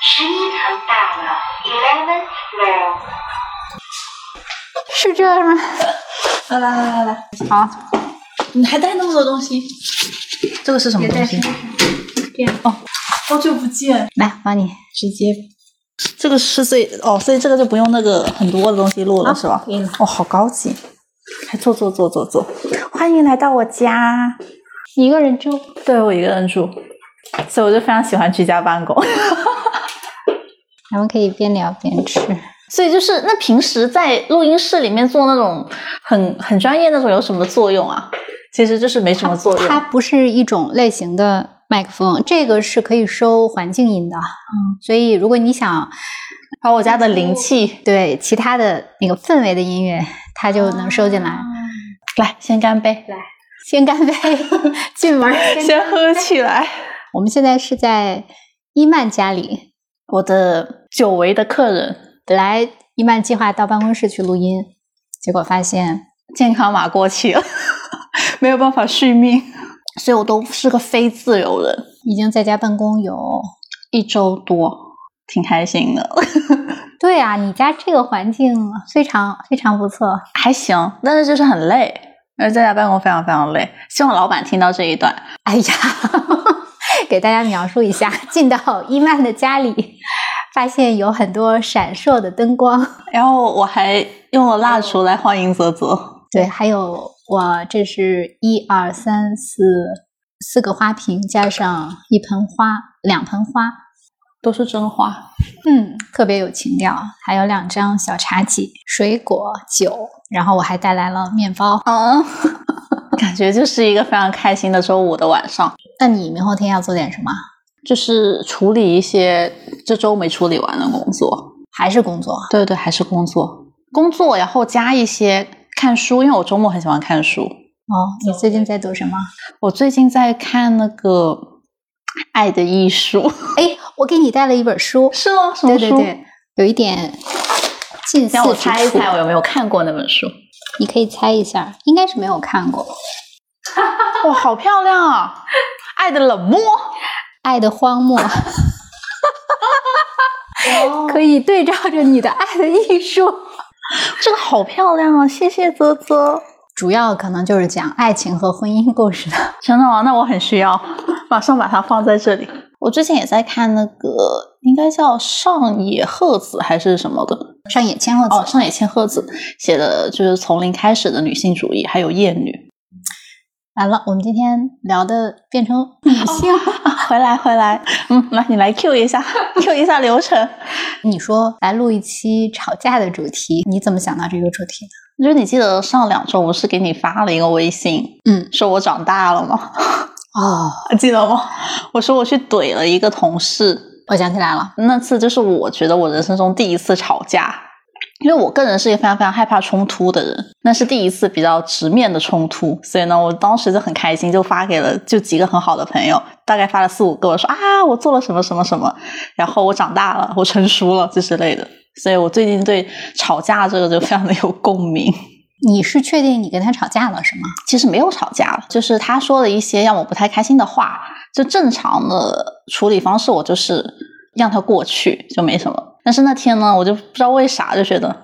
十一层到了，eleventh floor。是这样吗？来来来来来，好，你还带那么多东西？这个是什么东西？哦，好久不见，来帮你。直接。这个是最哦，所以这个就不用那个很多的东西录了、是吧？可以了哦，好高级。来坐坐坐坐坐，欢迎来到我家。你一个人住？对我一个人住，所以我就非常喜欢居家办公。咱们可以边聊边吃。所以就是那平时在录音室里面做那种很很专业那种有什么作用啊？其实就是没什么作用。它不是一种类型的麦克风，这个是可以收环境音的。嗯，所以如果你想把我家的灵气，对其他的那个氛围的音乐，它就能收进来。来先干杯，来 先干杯，进门儿先喝起来。我们现在是在伊曼家里，我的久违的客人，本来一曼计划到办公室去录音，结果发现健康码过期了，没有办法续命，所以我都是个非自由人。已经在家办公有。一周多，挺开心的，对啊，你家这个环境非常非常不错。还行，但是就是很累，因为在家办公非常非常累。希望老板听到这一段。哎呀，给大家描述一下，进到伊曼的家里，发现有很多闪烁的灯光，然后我还用了蜡烛来欢迎泽泽。对，还有我这是一二三四四个花瓶，加上一盆花，两盆花，都是真花，嗯，特别有情调。还有两张小茶几，水果、酒，然后我还带来了面包。嗯，感觉就是一个非常开心的周五的晚上，那你明后天要做点什么？就是处理一些这周没处理完的工作。还是工作？对对，还是工作，工作，然后加一些看书，因为我周末很喜欢看书。哦，你最近在读什么？我最近在看那个《爱的艺术》，哎，我给你带了一本书，是吗？什么书？对对对，有一点近似让我猜一猜，我有没有看过那本书？你可以猜一下，应该是没有看过 《哇，好漂亮啊！爱的冷漠，爱的荒漠 》，可以对照着你的《爱的艺术》，这个好漂亮啊！谢谢泽泽。主要可能就是讲爱情和婚姻故事的。真的吗？那我很需要，马上把它放在这里。我之前也在看那个，应该叫上野鹤子还是什么的上野千鹤子，哦，上野千鹤子写的就是从零开始的女性主义，还有厌女。完了，我们今天聊的变成女性。回来回来，嗯，来你来 Q 一下，Q 一下流程。你说来录一期吵架的主题，你怎么想到这个主题的？就是你记得上两周我是给你发了一个微信，嗯，说我长大了吗？哦，记得吗？我说我去怼了一个同事，我想起来了，那次就是我觉得我人生中第一次吵架，因为我个人是一个非常非常害怕冲突的人，那是第一次比较直面的冲突，所以呢，我当时就很开心，就发给了就几个很好的朋友，大概发了四五个，我说啊，我做了什么什么什么，然后我长大了，我成熟了，这之类的，所以我最近对吵架这个就非常的有共鸣。你是确定你跟他吵架了是吗？其实没有吵架了，就是他说了一些让我不太开心的话，就正常的处理方式，我就是让他过去就没什么。但是那天呢，我就不知道为啥就觉得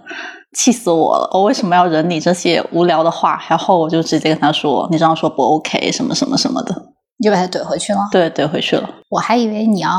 气死我了，我为什么要忍你这些无聊的话？然后我就直接跟他说，你这样说不 OK，什么什么什么的，你就把他怼回去了。对怼回去了。我还以为你要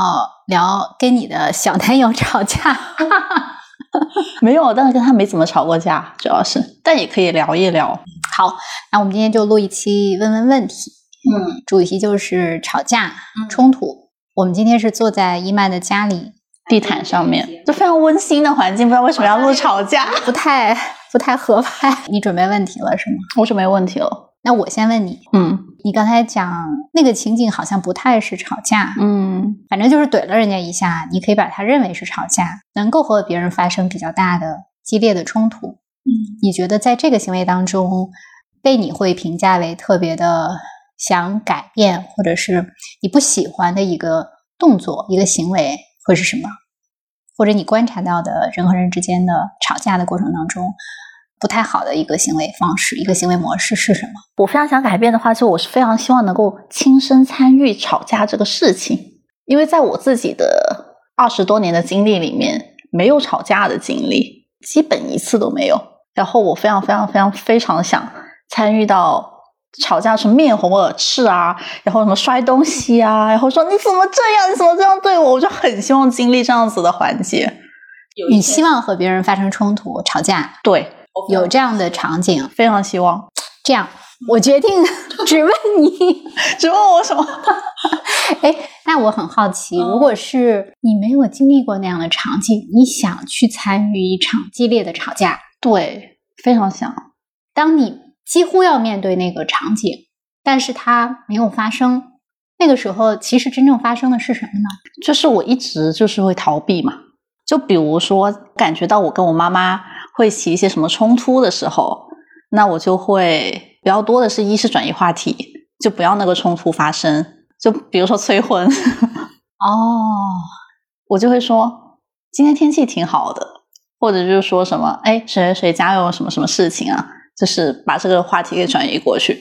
聊跟你的小男友吵架，没有，但是跟他没怎么吵过架，主要是，但也可以聊一聊。好，那我们今天就录一期问问问题，嗯，主题就是吵架、冲突。我们今天是坐在伊曼的家里，地毯上面就非常温馨的环境，不知道为什么要录 吵架。不太不太合拍。你准备问题了是吗？我准备问题了。那我先问你，嗯你刚才讲那个情景好像不太是吵架，嗯反正就是怼了人家一下，你可以把它认为是吵架，能够和别人发生比较大的激烈的冲突。嗯，你觉得在这个行为当中，被你会评价为特别的想改变，或者是你不喜欢的一个动作、一个行为会是什么？或者你观察到的人和人之间的吵架的过程当中，不太好的一个行为方式、一个行为模式是什么？我非常想改变的话，就我是非常希望能够亲身参与吵架这个事情，因为在我自己的二十多年的经历里面没有吵架的经历，基本一次都没有。然后我非常非常非常非常想参与到吵架是面红耳赤啊，然后什么摔东西啊，然后说你怎么这样，你怎么这样对我，我就很希望经历这样子的环节。你希望和别人发生冲突、吵架，对，有这样的场景，非常希望。这样，我决定 只问你，只问我什么？哎，那我很好奇，如果是你没有经历过那样的场景，你想去参与一场激烈的吵架，对，非常想。当你几乎要面对那个场景，但是它没有发生，那个时候其实真正发生的是什么呢？就是我一直就是会逃避嘛。就比如说，感觉到我跟我妈妈会起一些什么冲突的时候，那我就会比较多的是一是转移话题，就不要那个冲突发生。就比如说催婚，哦，我就会说今天天气挺好的，或者就是说什么，哎，谁谁谁家有什么什么事情啊，就是把这个话题给转移过去。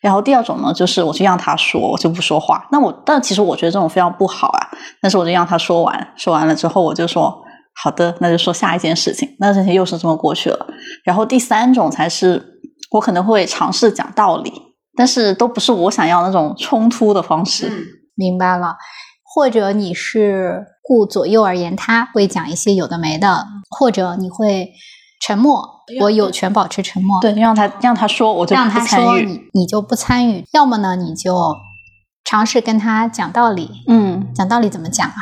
然后第二种呢，就是我就让他说，我就不说话。那我，但其实我觉得这种非常不好啊。但是我就让他说完，说完了之后，我就说好的，那就说下一件事情。那事情又是这么过去了。然后第三种才是我可能会尝试讲道理，但是都不是我想要那种冲突的方式。明白了。或者你是顾左右而言他，会讲一些有的没的，或者你会沉默，我有权保持沉默。对，让他让他说，我就让他不参与。说你你就不参与，要么呢你就尝试跟他讲道理。嗯，讲道理怎么讲啊？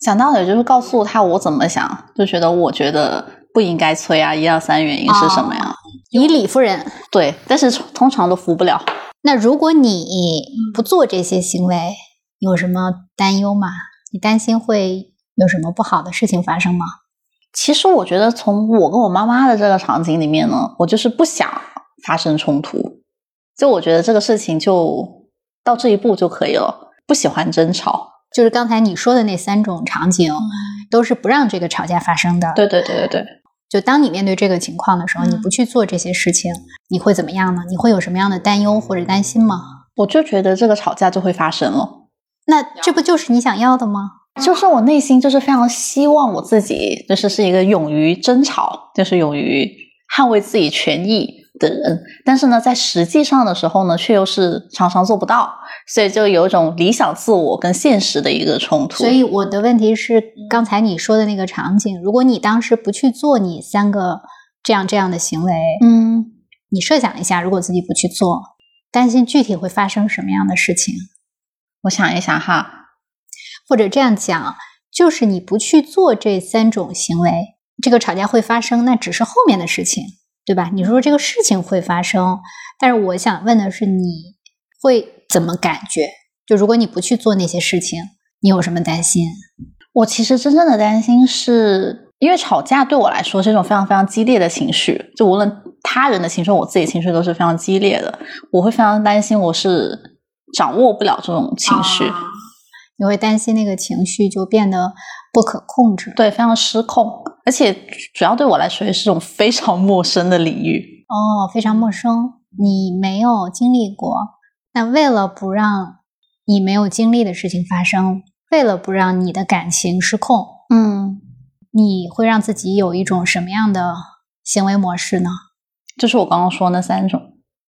讲道理就是告诉他我怎么想，就觉得我觉得不应该催啊，一二三原因是什么呀？以理服人。对，但是通常都服不了。那如果你不做这些行为，有什么担忧吗？你担心会有什么不好的事情发生吗？其实我觉得，从我跟我妈妈的这个场景里面呢，我就是不想发生冲突。就我觉得这个事情就到这一步就可以了，不喜欢争吵。就是刚才你说的那三种场景，都是不让这个吵架发生的。对对对对对，就当你面对这个情况的时候，嗯你不去做这些事情，你会怎么样呢？你会有什么样的担忧或者担心吗？我就觉得这个吵架就会发生了。那这不就是你想要的吗？就是我内心就是非常希望我自己就是是一个勇于争吵，就是勇于捍卫自己权益的人，但是呢，在实际上的时候呢，却又是常常做不到，所以就有一种理想自我跟现实的一个冲突。所以我的问题是，刚才你说的那个场景，如果你当时不去做你三个这样这样的行为，嗯，你设想一下，如果自己不去做，担心具体会发生什么样的事情？我想一想哈，或者这样讲，就是你不去做这三种行为，这个吵架会发生，那只是后面的事情，对吧？你说这个事情会发生，但是我想问的是，你会怎么感觉？就如果你不去做那些事情，你有什么担心？我其实真正的担心是因为吵架对我来说是一种非常非常激烈的情绪，就无论他人的情绪，我自己情绪都是非常激烈的，我会非常担心我是掌握不了这种情绪。你会担心那个情绪就变得不可控制。对，非常失控，而且主要对我来说也是一种非常 陌生的领域。哦，非常陌生，你没有经历过。那为了不让你没有经历的事情发生，为了不让你的感情失控，嗯，你会让自己有一种什么样的行为模式呢？就是我刚刚说那三种，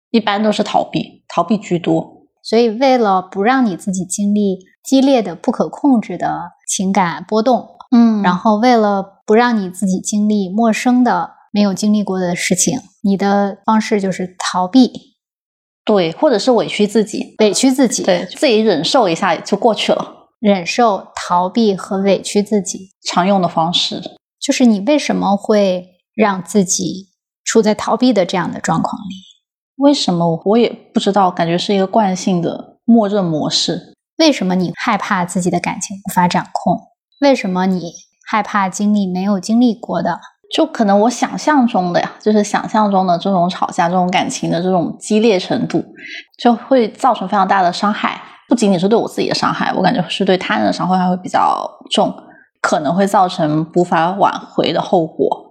一般都是逃避，逃避居多。所以，为了不让你自己经历激烈的、不可控制的情感波动，嗯然后为了不让你自己经历陌生的、没有经历过的事情，你的方式就是逃避、对，或者是委屈自己，委屈自己，对自己忍受一下就过去了，忍受、逃避和委屈自己。常用的方式。就是你为什么会让自己处在逃避的这样的状况里？为什么我也不知道，感觉是一个惯性的默认模式。为什么你害怕自己的感情无法掌控？为什么你害怕经历没有经历过的？就可能我想象中的呀，就是想象中的这种吵架、这种感情的这种激烈程度，就会造成非常大的伤害。不仅仅是对我自己的伤害，我感觉是对他人的伤害还会比较重，可能会造成无法挽回的后果。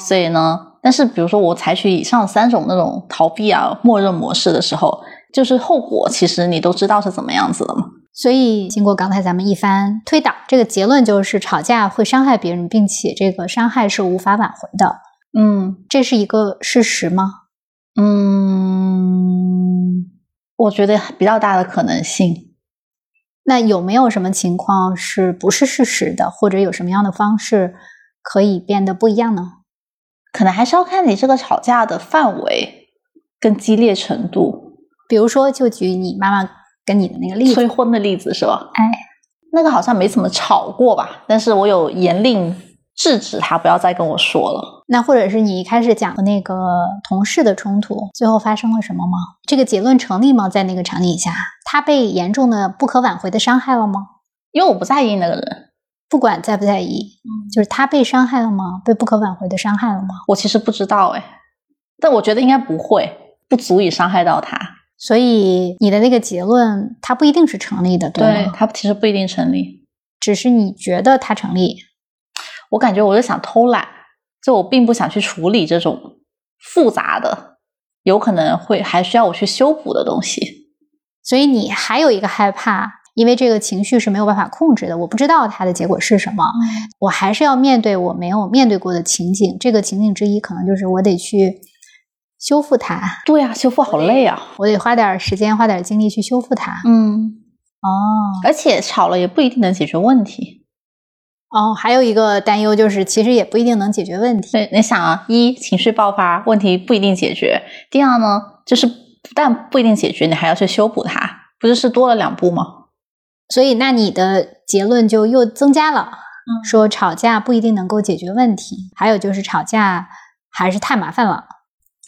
所以呢，但是比如说我采取以上三种那种逃避啊、默认模式的时候，就是后果其实你都知道是怎么样子的嘛。所以经过刚才咱们一番推导，这个结论就是吵架会伤害别人，并且这个伤害是无法挽回的。嗯这是一个事实吗？嗯，我觉得比较大的可能性。那有没有什么情况是不是事实的，或者有什么样的方式可以变得不一样呢？可能还是要看你这个吵架的范围跟激烈程度。比如说，就举你妈妈跟你的那个例子，催婚的例子是吧？哎，那个好像没怎么吵过吧，但是我有严令制止他不要再跟我说了。那或者是你一开始讲的那个同事的冲突，最后发生了什么吗？这个结论成立吗？在那个场景下，他被严重的、不可挽回的伤害了吗？因为我不在意那个人，不管在不在意，就是他被伤害了吗？被不可挽回的伤害了吗？我其实不知道哎，但我觉得应该不会，不足以伤害到他。所以你的那个结论，它不一定是成立的，对吗？对它其实不一定成立。只是你觉得它成立。我感觉我是想偷懒，就我并不想去处理这种复杂的，有可能会还需要我去修补的东西。所以你还有一个害怕，因为这个情绪是没有办法控制的，我不知道它的结果是什么，我还是要面对我没有面对过的情景。这个情景之一，可能就是我得去修复它，对呀、修复好累啊。我得花点时间、花点精力去修复它。嗯，哦而且吵了也不一定能解决问题。哦，还有一个担忧就是，其实也不一定能解决问题。对，你想啊，一情绪爆发，问题不一定解决；第二呢，就是不但不一定解决，你还要去修补它，不就是多了两步吗？所以，那你的结论就又增加了，说吵架不一定能够解决问题，还有就是吵架还是太麻烦了。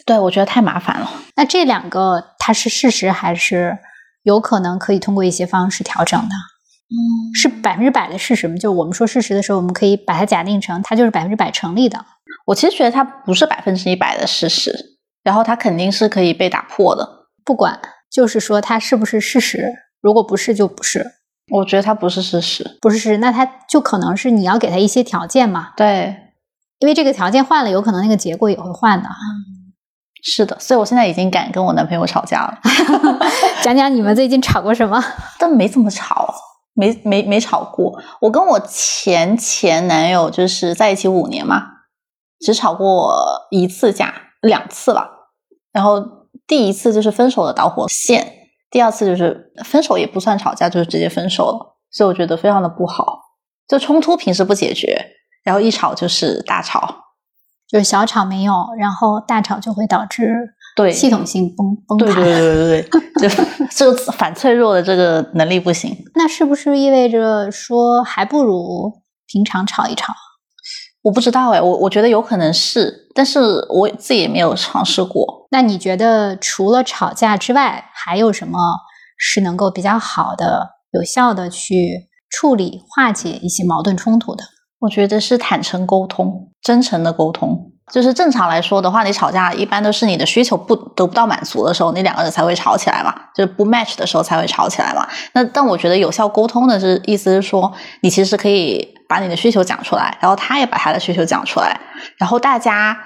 对，我觉得太麻烦了。那这两个它是事实，还是有可能可以通过一些方式调整的？嗯，是百分之百的事实吗？就我们说事实的时候，我们可以把它假定成它就是百分之百成立的。我其实觉得它不是百分之一百的事实，然后它肯定是可以被打破的。不管，就是说它是不是事实，如果不是就不是，我觉得它不是事实。不是事实，那它就可能是你要给它一些条件嘛，对，因为这个条件换了，有可能那个结果也会换的。是的，所以我现在已经敢跟我男朋友吵架了，讲讲你们最近吵过什么？但没怎么吵，没没没吵过。我跟我前前男友就是在一起五年嘛，只吵过一次架，两次吧。然后第一次就是分手的导火线，第二次就是分手也不算吵架，就是直接分手了。所以我觉得非常的不好，就冲突平时不解决，然后一吵就是大吵。就是小吵没有，然后大吵就会导致对，系统性崩崩对盘。对 对对对对，就 这个反脆弱的这个能力不行。那是不是意味着说，还不如平常吵一吵？我不知道哎，我我觉得有可能是，但是我自己也没有尝试过。那你觉得除了吵架之外，还有什么是能够比较好的、有效的去处理、化解一些矛盾冲突的？我觉得是坦诚沟通，真诚的沟通。就是正常来说的话，你吵架一般都是你的需求不得不到满足的时候，你两个人才会吵起来嘛，就是不 match 的时候才会吵起来嘛。那但我觉得有效沟通的是意思是说，你其实可以把你的需求讲出来，然后他也把他的需求讲出来，然后大家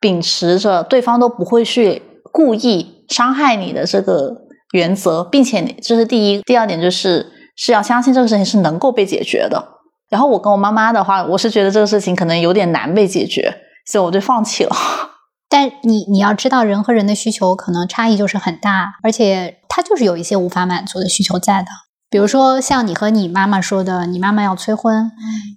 秉持着对方都不会去故意伤害你的这个原则，并且这是第一，第二点就是是要相信这个事情是能够被解决的。然后我跟我妈妈的话，我是觉得这个事情可能有点难被解决，所以我就放弃了。但你你要知道，人和人的需求可能差异就是很大，而且他就是有一些无法满足的需求在的。比如说，像你和你妈妈说的，你妈妈要催婚，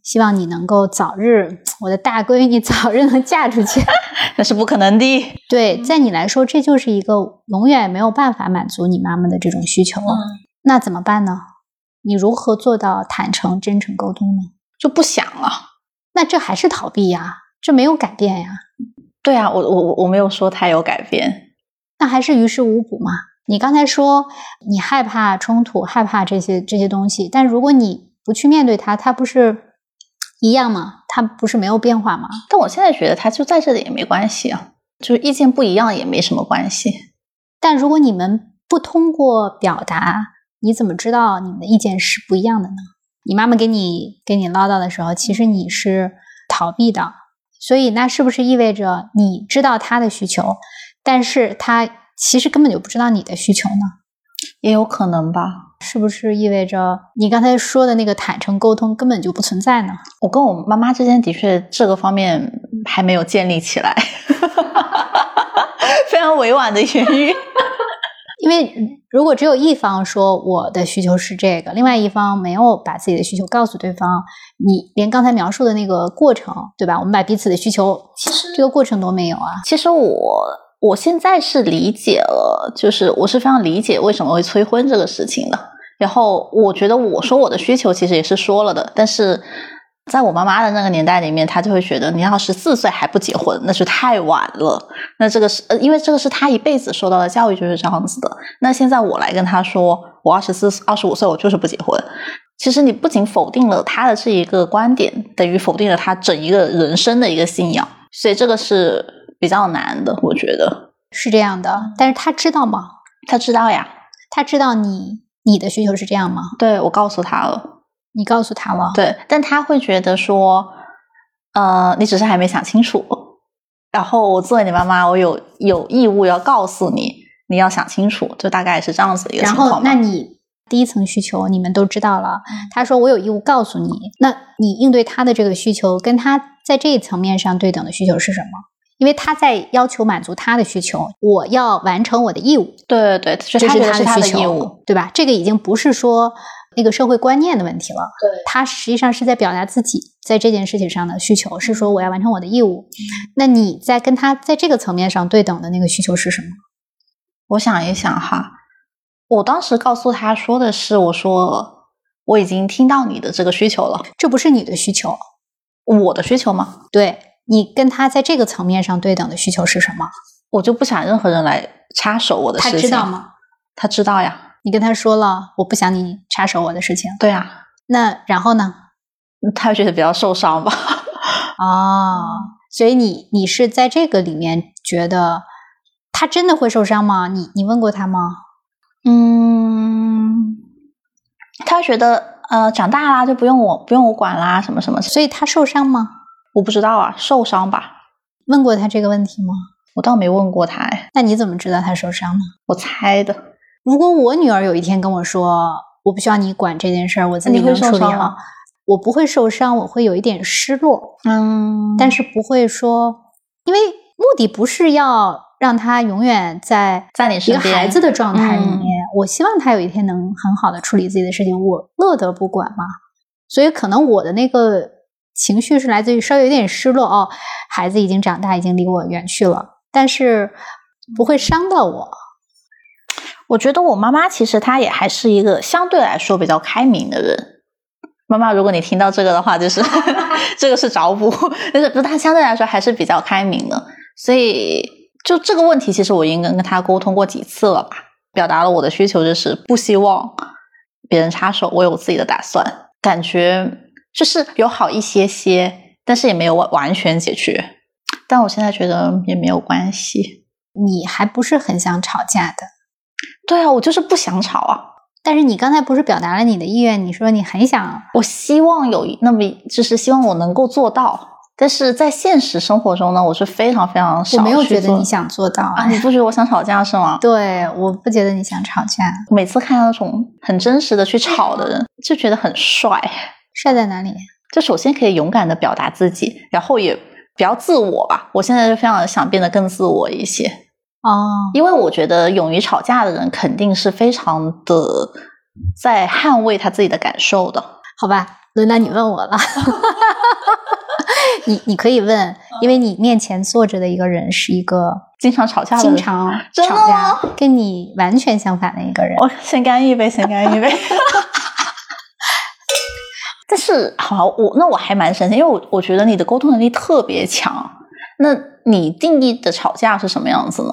希望你能够早日，我的大闺女早日能嫁出去。那是不可能的。对，在你来说，这就是一个永远没有办法满足你妈妈的这种需求。那怎么办呢？你如何做到坦诚、真诚沟通呢？就不想了。那这还是逃避呀，这没有改变呀，对啊，我我我没有说他有改变。那还是于事无补嘛。你刚才说你害怕冲突，害怕这些这些东西，但如果你不去面对它，它不是一样吗？它不是没有变化吗？但我现在觉得他就在这里也没关系啊，就是意见不一样也没什么关系。但如果你们不通过表达，你怎么知道你们的意见是不一样的呢？你妈妈给你给你唠叨的时候，其实你是逃避的，所以那是不是意味着你知道她的需求，但是她其实根本就不知道你的需求呢？也有可能吧。是不是意味着你刚才说的那个坦诚沟通根本就不存在呢？我跟我妈妈之间的确这个方面还没有建立起来，非常委婉的言语。因为如果只有一方说我的需求是这个，另外一方没有把自己的需求告诉对方，你连刚才描述的那个过程，对吧？我们把彼此的需求，其实这个过程都没有啊。其实我我现在是理解了，就是我是非常理解为什么会催婚这个事情的。然后我觉得我说我的需求其实也是说了的，但是在我妈妈的那个年代里面，她就会觉得你要十四岁还不结婚，那是太晚了。那这个是呃，因为这个是她一辈子受到的教育就是这样子的。那现在我来跟她说，我二十四、二十五岁，我就是不结婚。其实你不仅否定了她的这一个观点，等于否定了她整一个人生的一个信仰，所以这个是比较难的，我觉得是这样的。但是她知道吗？她知道呀，她知道你。你的需求是这样吗？对，我告诉他了。你告诉他了。对，但他会觉得说，呃，你只是还没想清楚。然后我作为你妈妈，我有有义务要告诉你，你要想清楚。就大概是这样子一个情况。然后，那你第一层需求你们都知道了。他说我有义务告诉你，那你应对他的这个需求，跟他在这一层面上对等的需求是什么？因为他在要求满足他的需求，我要完成我的义务。对对对，这是他的义务，对吧？这个已经不是说那个社会观念的问题了。对，他实际上是在表达自己在这件事情上的需求，是说我要完成我的义务。那你在跟他在这个层面上对等的那个需求是什么？我想一想哈，我当时告诉他说的是，我说我已经听到你的这个需求了，这不是你的需求，我的需求吗？对。你跟他在这个层面上对等的需求是什么？我就不想任何人来插手我的事情。他知道吗？他知道呀。你跟他说了，我不想你插手我的事情。对啊。那然后呢？他觉得比较受伤吧。哦，所以你你是在这个里面觉得他真的会受伤吗？你你问过他吗？嗯，他觉得呃长大啦就不用我不用我管啦什么什么，所以他受伤吗？我不知道啊，受伤吧？问过他这个问题吗？我倒没问过他哎。那你怎么知道他受伤呢？我猜的。如果我女儿有一天跟我说，我不需要你管这件事儿，我自己能处理好，我不会受伤，我会有一点失落。嗯，但是不会说，因为目的不是要让他永远在在你一个孩子的状态里面。我希望他有一天能很好的处理自己的事情，我乐得不管嘛。所以可能我的那个。情绪是来自于稍微有点失落哦，孩子已经长大，已经离我远去了，但是不会伤到我。我觉得我妈妈其实她也还是一个相对来说比较开明的人。妈妈，如果你听到这个的话，就是 这个是找补，但是不，她相对来说还是比较开明的。所以就这个问题，其实我应该跟她沟通过几次了吧，表达了我的需求，就是不希望别人插手，我有自己的打算，感觉。就是有好一些些，但是也没有完完全解决。但我现在觉得也没有关系。你还不是很想吵架的？对啊，我就是不想吵啊。但是你刚才不是表达了你的意愿？你说你很想，我希望有那么，就是希望我能够做到。但是在现实生活中呢，我是非常非常少。我没有觉得你想做到啊！你不觉得我想吵架是吗？对，我不觉得你想吵架。每次看到那种很真实的去吵的人，就觉得很帅。帅在哪里？就首先可以勇敢的表达自己，然后也比较自我吧。我现在就非常想变得更自我一些哦，因为我觉得勇于吵架的人肯定是非常的在捍卫他自己的感受的。好吧，轮到你问我了。你你可以问，因为你面前坐着的一个人是一个经常吵架、经常吵架、跟你完全相反的一个人。我先干一杯，先干一杯。但是好，我那我还蛮神奇，因为我我觉得你的沟通能力特别强。那你定义的吵架是什么样子呢？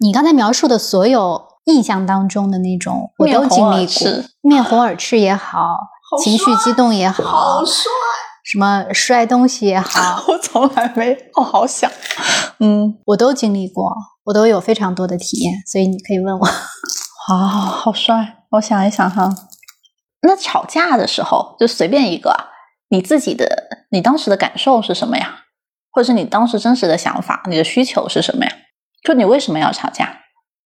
你刚才描述的所有印象当中的那种，我都经历过。面红耳赤也好，情绪激动也好，好帅，什么摔东西也好，我从来没，我好想，嗯，我都经历过，我都有非常多的体验，所以你可以问我。好，好帅，我想一想哈。那吵架的时候，就随便一个，你自己的，你当时的感受是什么呀？或者是你当时真实的想法，你的需求是什么呀？就你为什么要吵架？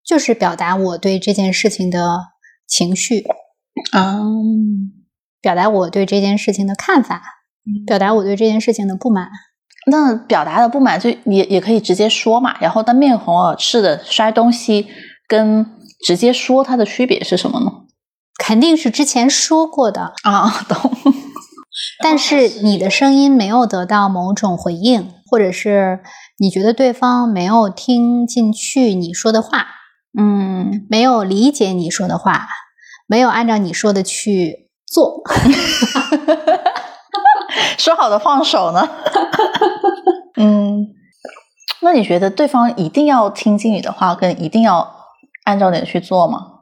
就是表达我对这件事情的情绪，嗯，表达我对这件事情的看法，表达我对这件事情的不满。那表达的不满就也也可以直接说嘛，然后但面红耳赤的摔东西跟直接说它的区别是什么呢？肯定是之前说过的，啊，懂。但是你的声音没有得到某种回应，或者是你觉得对方没有听进去你说的话，嗯，没有理解你说的话，没有按照你说的去做。说好的放手呢？嗯，那你觉得对方一定要听进你的话，跟一定要按照你的去做吗？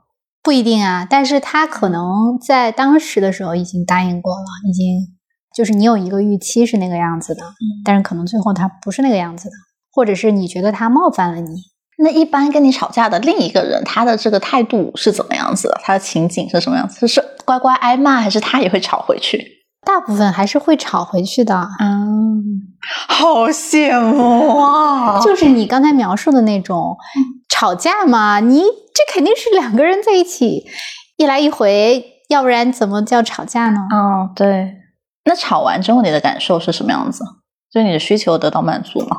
不一定啊，但是他可能在当时的时候已经答应过了，已经就是你有一个预期是那个样子的，但是可能最后他不是那个样子的，或者是你觉得他冒犯了你。那一般跟你吵架的另一个人，他的这个态度是怎么样子的？他的情景是什么样子？是乖乖挨骂，还是他也会吵回去？大部分还是会吵回去的，嗯，好羡慕啊！就是你刚才描述的那种吵架嘛，你这肯定是两个人在一起一来一回，要不然怎么叫吵架呢？嗯，对。那吵完之后你的感受是什么样子？就你的需求得到满足吗？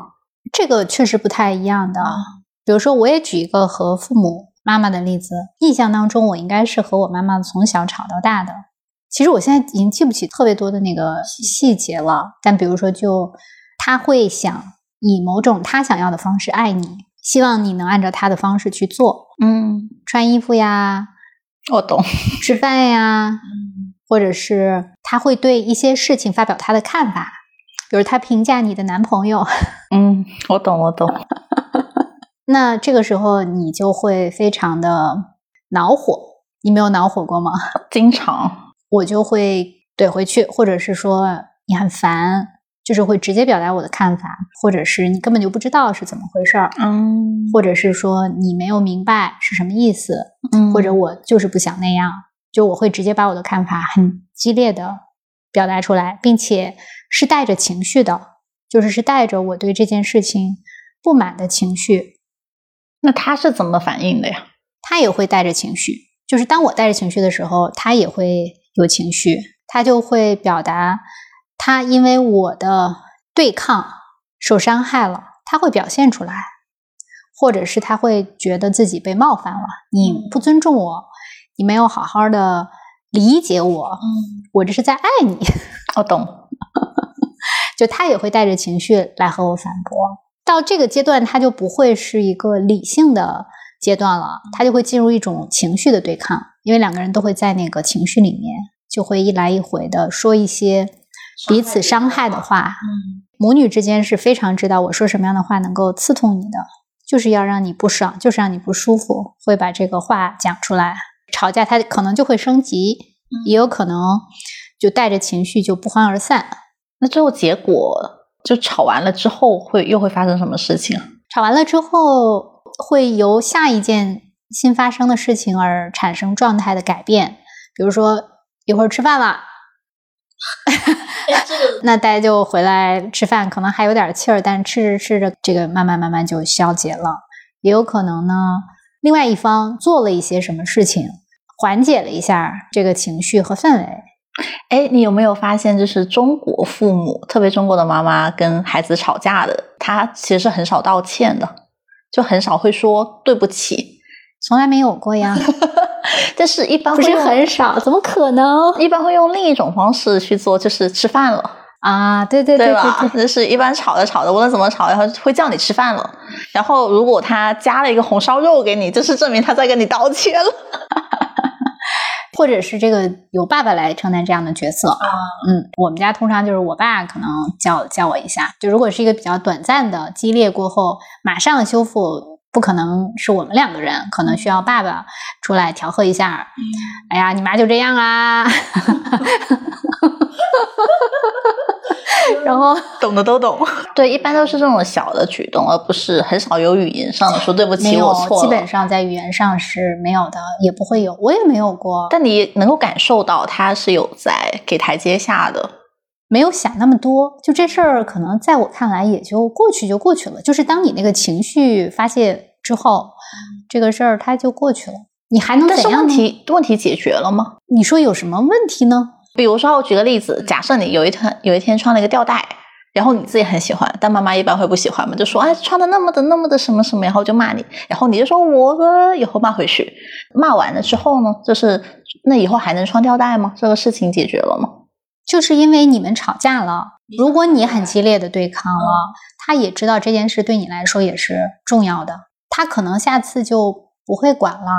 这个确实不太一样的。比如说，我也举一个和父母妈妈的例子，印象当中我应该是和我妈妈从小吵到大的。其实我现在已经记不起特别多的那个细节了，但比如说，就他会想以某种他想要的方式爱你，希望你能按照他的方式去做，嗯，穿衣服呀，我懂，吃饭呀，或者是他会对一些事情发表他的看法，比如他评价你的男朋友，嗯，我懂，我懂。那这个时候你就会非常的恼火，你没有恼火过吗？经常。我就会怼回去，或者是说你很烦，就是会直接表达我的看法，或者是你根本就不知道是怎么回事儿，嗯，或者是说你没有明白是什么意思，嗯或者我就是不想那样，就我会直接把我的看法很激烈的表达出来，并且是带着情绪的，就是是带着我对这件事情不满的情绪，那他是怎么反应的呀？他也会带着情绪，就是当我带着情绪的时候，他也会。有情绪，他就会表达他因为我的对抗受伤害了，他会表现出来，或者是他会觉得自己被冒犯了，你不尊重我，你没有好好的理解我，嗯，我这是在爱你，我懂，就他也会带着情绪来和我反驳，到这个阶段他就不会是一个理性的阶段了，他就会进入一种情绪的对抗。因为两个人都会在那个情绪里面，就会一来一回的说一些彼此伤害的话。嗯，母女之间是非常知道我说什么样的话能够刺痛你的，就是要让你不爽，就是让你不舒服，会把这个话讲出来。吵架他可能就会升级，也有可能就带着情绪就不欢而散。那最后结果就吵完了之后会又会发生什么事情？吵完了之后会由下一件。新发生的事情而产生状态的改变，比如说一会儿吃饭了，那大家就回来吃饭，可能还有点气儿，但吃着吃着，这个慢慢慢慢就消解了。也有可能呢，另外一方做了一些什么事情，缓解了一下这个情绪和氛围。哎，你有没有发现，就是中国父母，特别中国的妈妈跟孩子吵架的，她其实是很少道歉的，就很少会说对不起。从来没有过呀，但是一般不是很少，怎么可能？一般会用另一种方式去做，就是吃饭了啊，对对对吧？就是一般吵着吵着，无论怎么吵，然后会叫你吃饭了。然后如果他加了一个红烧肉给你，就是证明他在跟你道歉了，或者是这个由爸爸来承担这样的角色啊。嗯，我们家通常就是我爸可能叫叫我一下，就如果是一个比较短暂的激烈过后，马上修复。不可能是我们两个人，可能需要爸爸出来调和一下。哎呀，你妈就这样啊！然后 懂的都懂。对，一般都是这种小的举动，而不是很少有语言上的说对不起，我错了。基本上在语言上是没有的，也不会有，我也没有过。但你能够感受到他是有在给台阶下的。没有想那么多，就这事儿可能在我看来也就过去就过去了。就是当你那个情绪发泄之后，这个事儿它就过去了。你还能怎样呢？问题问题解决了吗？你说有什么问题呢？比如说，我举个例子，假设你有一天有一天穿了一个吊带，然后你自己很喜欢，但妈妈一般会不喜欢嘛，就说哎穿的那么的那么的什么什么，然后就骂你，然后你就说我呃以后骂回去，骂完了之后呢，就是那以后还能穿吊带吗？这个事情解决了吗？就是因为你们吵架了。如果你很激烈的对抗了，他也知道这件事对你来说也是重要的，他可能下次就不会管了。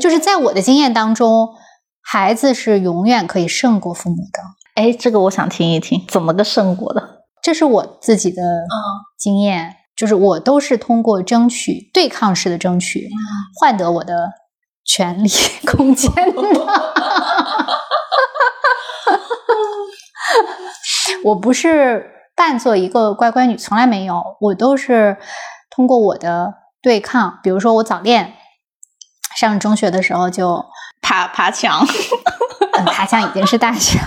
就是在我的经验当中，孩子是永远可以胜过父母的，哎，这个我想听一听，怎么个胜过的？这是我自己的经验。就是我都是通过争取、对抗式的争取，换得我的权利 空间的。我不是扮作一个乖乖女，从来没有，我都是通过我的对抗，比如说我早恋，上中学的时候就爬爬墙，嗯爬墙已经是大学，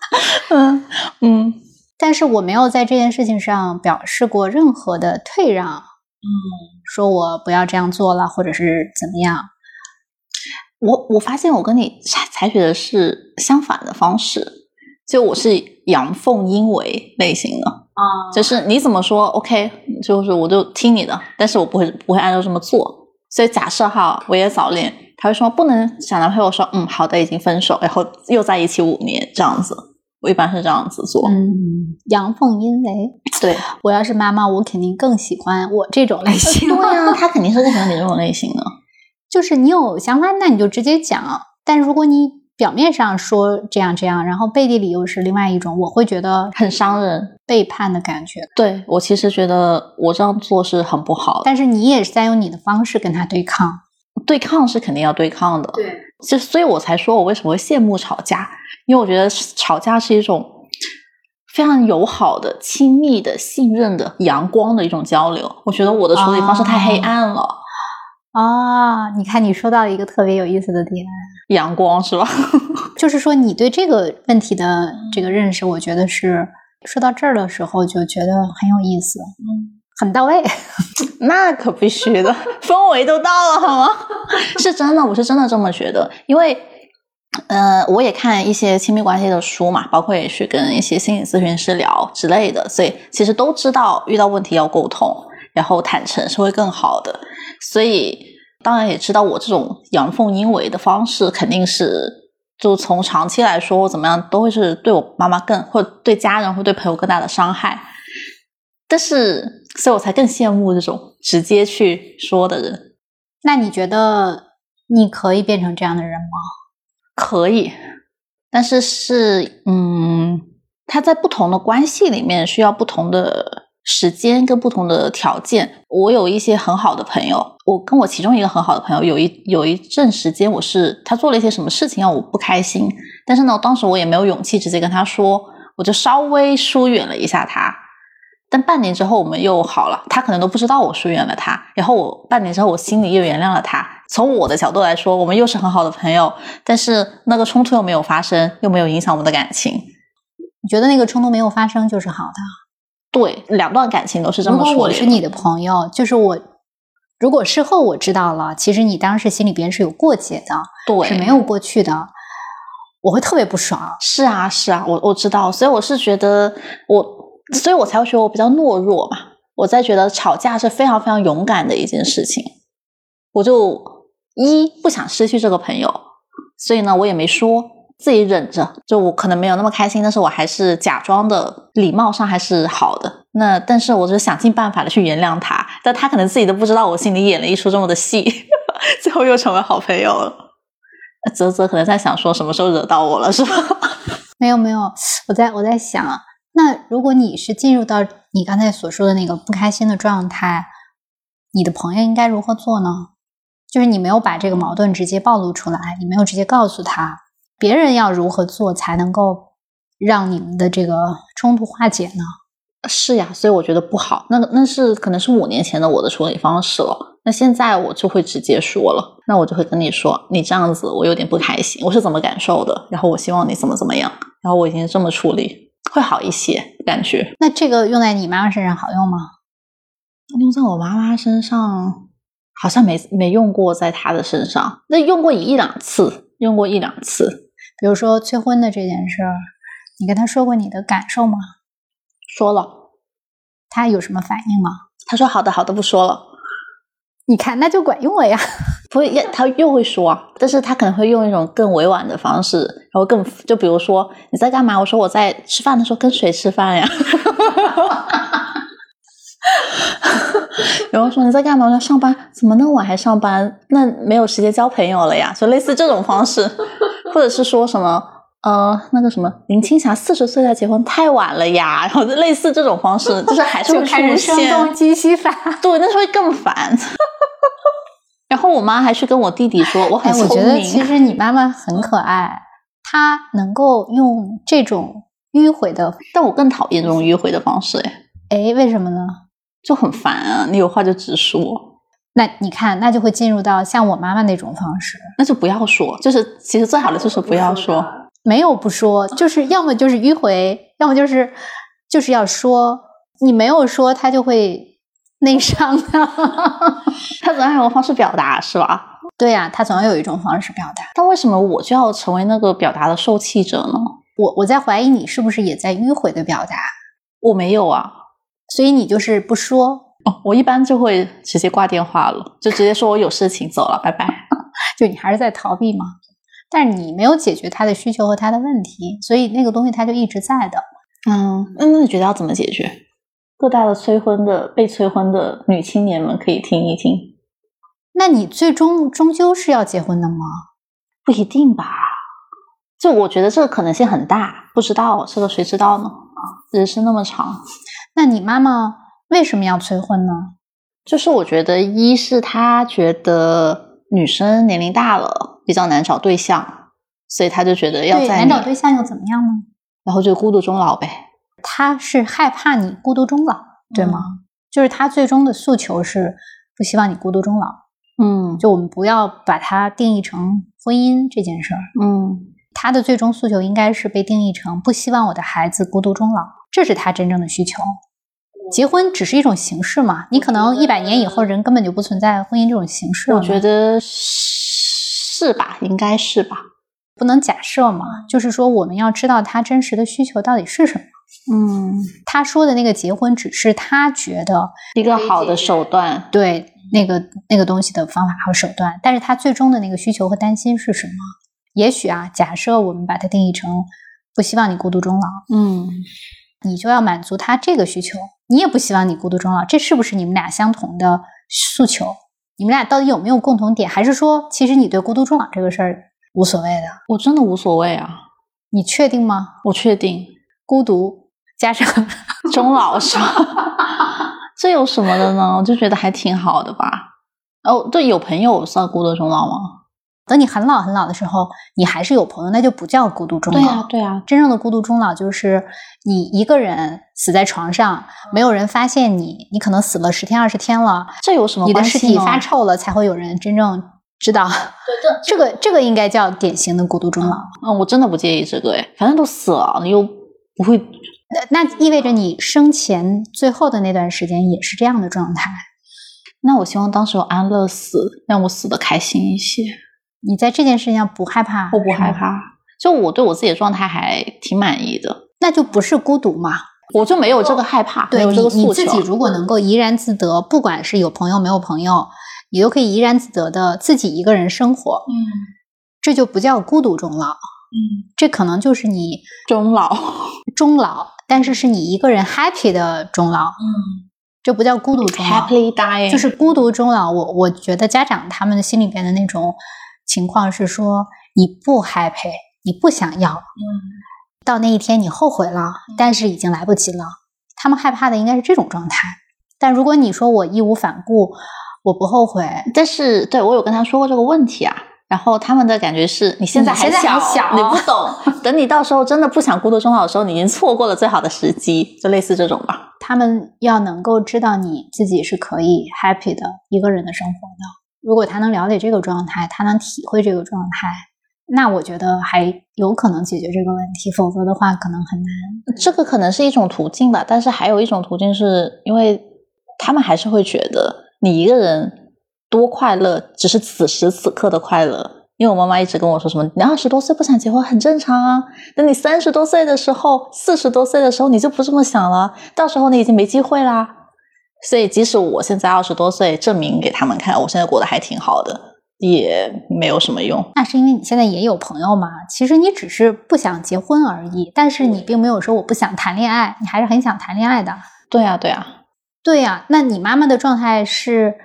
嗯嗯但是我没有在这件事情上表示过任何的退让，嗯，说我不要这样做了，或者是怎么样。我我发现我跟你采采取的是相反的方式，就我是阳奉阴违类型的，啊就是你怎么说 OK，就是我就听你的，但是我不会不会按照这么做。所以假设哈，我也早恋，他会说不能想男朋友说嗯好的已经分手，然后又在一起五年这样子，我一般是这样子做。嗯，阳奉阴违。对，我要是妈妈，我肯定更喜欢我这种类型。对呀、他肯定是更喜欢你这种类型的。就是你有想法，那你就直接讲。但如果你表面上说这样这样，然后背地里又是另外一种，我会觉得很伤人。背叛的感觉。对我其实觉得我这样做是很不好的，但是你也是在用你的方式跟他对抗。对抗是肯定要对抗的。对，就所以，我才说我为什么会羡慕吵架，因为我觉得吵架是一种非常友好的、亲密的、信任的、阳光的一种交流。我觉得我的处理方式太黑暗了，啊，你看，你说到一个特别有意思的点，阳光是吧？就是说你对这个问题的这个认识，我觉得是说到这儿的时候就觉得很有意思，嗯，很到位。那可必须的，氛围都到了好吗？是真的，我是真的这么觉得，因为。呃，我也看一些亲密关系的书嘛，包括也去跟一些心理咨询师聊之类的，所以其实都知道遇到问题要沟通，然后坦诚是会更好的。所以当然也知道我这种阳奉阴违的方式，肯定是就从长期来说我怎么样，都会是对我妈妈更或者对家人或对朋友更大的伤害。但是，所以我才更羡慕这种直接去说的人。那你觉得你可以变成这样的人吗？可以，但是是嗯，他在不同的关系里面需要不同的时间跟不同的条件。我有一些很好的朋友，我跟我其中一个很好的朋友有一有一阵时间，我是他做了一些什么事情让我不开心，但是呢，当时我也没有勇气直接跟他说，我就稍微疏远了一下他。但半年之后我们又好了，他可能都不知道我疏远了他，然后我半年之后我心里又原谅了他。从我的角度来说，我们又是很好的朋友，但是那个冲突又没有发生，又没有影响我们的感情。你觉得那个冲突没有发生就是好的？对，两段感情都是这么处理的。果我是你的朋友，就是我，如果事后我知道了，其实你当时心里边是有过节的，对，是没有过去的，我会特别不爽。是啊，是啊，我我知道，所以我是觉得我，所以我才会觉得我比较懦弱嘛。我在觉得吵架是非常非常勇敢的一件事情，我就一不想失去这个朋友，所以呢，我也没说，自己忍着。就我可能没有那么开心，但是我还是假装的礼貌上还是好的。那但是我就想尽办法的去原谅他，但他可能自己都不知道我心里演了一出这么的戏，最后又成为好朋友了。泽泽可能在想说什么时候惹到我了，是吧？没有没有，我在我在想，那如果你是进入到你刚才所说的那个不开心的状态，你的朋友应该如何做呢？就是你没有把这个矛盾直接暴露出来，你没有直接告诉他，别人要如何做才能够让你们的这个冲突化解呢？是呀，所以我觉得不好。那那是可能是五年前的我的处理方式了。那现在我就会直接说了，那我就会跟你说，你这样子我有点不开心，我是怎么感受的，然后我希望你怎么怎么样，然后我已经这么处理，会好一些感觉。那这个用在你妈妈身上好用吗？用在我妈妈身上好像没没用过在她的身上，那用过一两次，用过一两次。比如说催婚的这件事儿，你跟他说过你的感受吗？说了，他有什么反应吗？他说好的好的，不说了。你看，那就管用了呀。不会，他又会说啊，但是他可能会用一种更委婉的方式，然后更就比如说你在干嘛？我说我在吃饭的时候跟谁吃饭呀？然后说你在干嘛？我说上班，怎么那么晚还上班？那没有时间交朋友了呀？就类似这种方式，或者是说什么呃那个什么林青霞四十岁才结婚太晚了呀？然后就类似这种方式，就是还是会开始声出现东击西法。对，那时候会更烦。然后我妈还是跟我弟弟说，我很哎，聪明。我觉得其实你妈妈很可爱，她能够用这种迂回的，但我更讨厌这种迂回的方式，哎，哎，为什么呢？就很烦啊！你有话就直说，那你看，那就会进入到像我妈妈那种方式，那就不要说。就是其实最好的就是不要说。没有不说，就是要么就是迂回，要么就是就是要说。你没有说，他就会内伤的。他总要有个方式表达，是吧？对呀、他总要有一种方式表达。但为什么我就要成为那个表达的受气者呢？我我在怀疑你是不是也在迂回的表达，我没有啊。所以你就是不说，哦，我一般就会直接挂电话了，就直接说我有事情走了，拜拜。就你还是在逃避吗。但是你没有解决他的需求和他的问题，所以那个东西他就一直在的。嗯，那那你觉得要怎么解决？各大的催婚的被催婚的女青年们可以听一听。那你最终终究是要结婚的吗？不一定吧？就我觉得这个可能性很大，不知道这个谁知道呢？啊，人生那么长，那你妈妈为什么要催婚呢？就是我觉得一是她觉得女生年龄大了比较难找对象，所以她就觉得要难找对象又怎么样呢？然后就孤独终老呗。她是害怕你孤独终老，对吗？就是他最终的诉求是不希望你孤独终老。嗯就我们不要把它定义成婚姻这件事儿，嗯他的最终诉求应该是被定义成不希望我的孩子孤独终老，这是他真正的需求。结婚只是一种形式嘛，你可能一百年以后人根本就不存在婚姻这种形式了。我觉得是吧，应该是吧。不能假设嘛，就是说我们要知道他真实的需求到底是什么。嗯，他说的那个结婚，只是他觉得一个好的手段。对那个那个东西的方法和手段，但是他最终的那个需求和担心是什么？也许啊，假设我们把它定义成不希望你孤独终老，嗯，你就要满足他这个需求，你也不希望你孤独终老，这是不是你们俩相同的诉求？你们俩到底有没有共同点？还是说，其实你对孤独终老这个事儿无所谓的？我真的无所谓啊，你确定吗？我确定孤独加上 终老是吧？这有什么的呢？我就觉得还挺好的吧。哦，对，有朋友算孤独终老吗？等你很老很老的时候，你还是有朋友，那就不叫孤独终老。对啊，对啊，真正的孤独终老就是你一个人死在床上，没有人发现你，你可能死了十天二十天了，这有什么你的尸体发臭了，才会有人真正知道。对这个这个应该叫典型的孤独终老。嗯，我真的不介意这个哎，反正都死了，你又不会。那那意味着你生前最后的那段时间也是这样的状态。那我希望当时我安乐死，让我死的开心一些。你在这件事情上不害怕？我不害，怕，就我对我自己的状态还挺满意的，那就不是孤独嘛。我就没有这个害怕，没对你有这个诉求。你自己如果能够怡然自得，不管是有朋友没有朋友，你都可以怡然自得的自己一个人生活，嗯这就不叫孤独终老，嗯，这可能就是你终老，终老，但是是你一个人 happy 的终老，嗯这不叫孤独终老。，happily dying，就是孤独终老，我我觉得家长他们心里边的那种情况是说，你不 happy，你不想要，嗯到那一天你后悔了，但是已经来不及了。他们害怕的应该是这种状态。但如果你说我义无反顾，我不后悔，但是对我有跟他说过这个问题啊。然后他们的感觉是你现在还小你不懂。等你到时候真的不想孤独终老的时候，你已经错过了最好的时机，就类似这种吧。他们要能够知道你自己是可以 happy 的一个人的生活的。如果他能了解这个状态，他能体会这个状态，那我觉得还有可能解决这个问题。否则的话，可能很难。这个可能是一种途径吧，但是还有一种途径是因为他们还是会觉得你一个人多快乐，只是此时此刻的快乐。因为我妈妈一直跟我说什么，你二十多岁不想结婚很正常啊，等你三十多岁的时候、四十多岁的时候，你就不这么想了，到时候你已经没机会啦。所以，即使我现在二十多岁，证明给他们看，我现在过得还挺好的，也没有什么用。那是因为你现在也有朋友嘛？其实你只是不想结婚而已，但是你并没有说我不想谈恋爱，你还是很想谈恋爱的。对呀、对呀、对呀、那你妈妈的状态是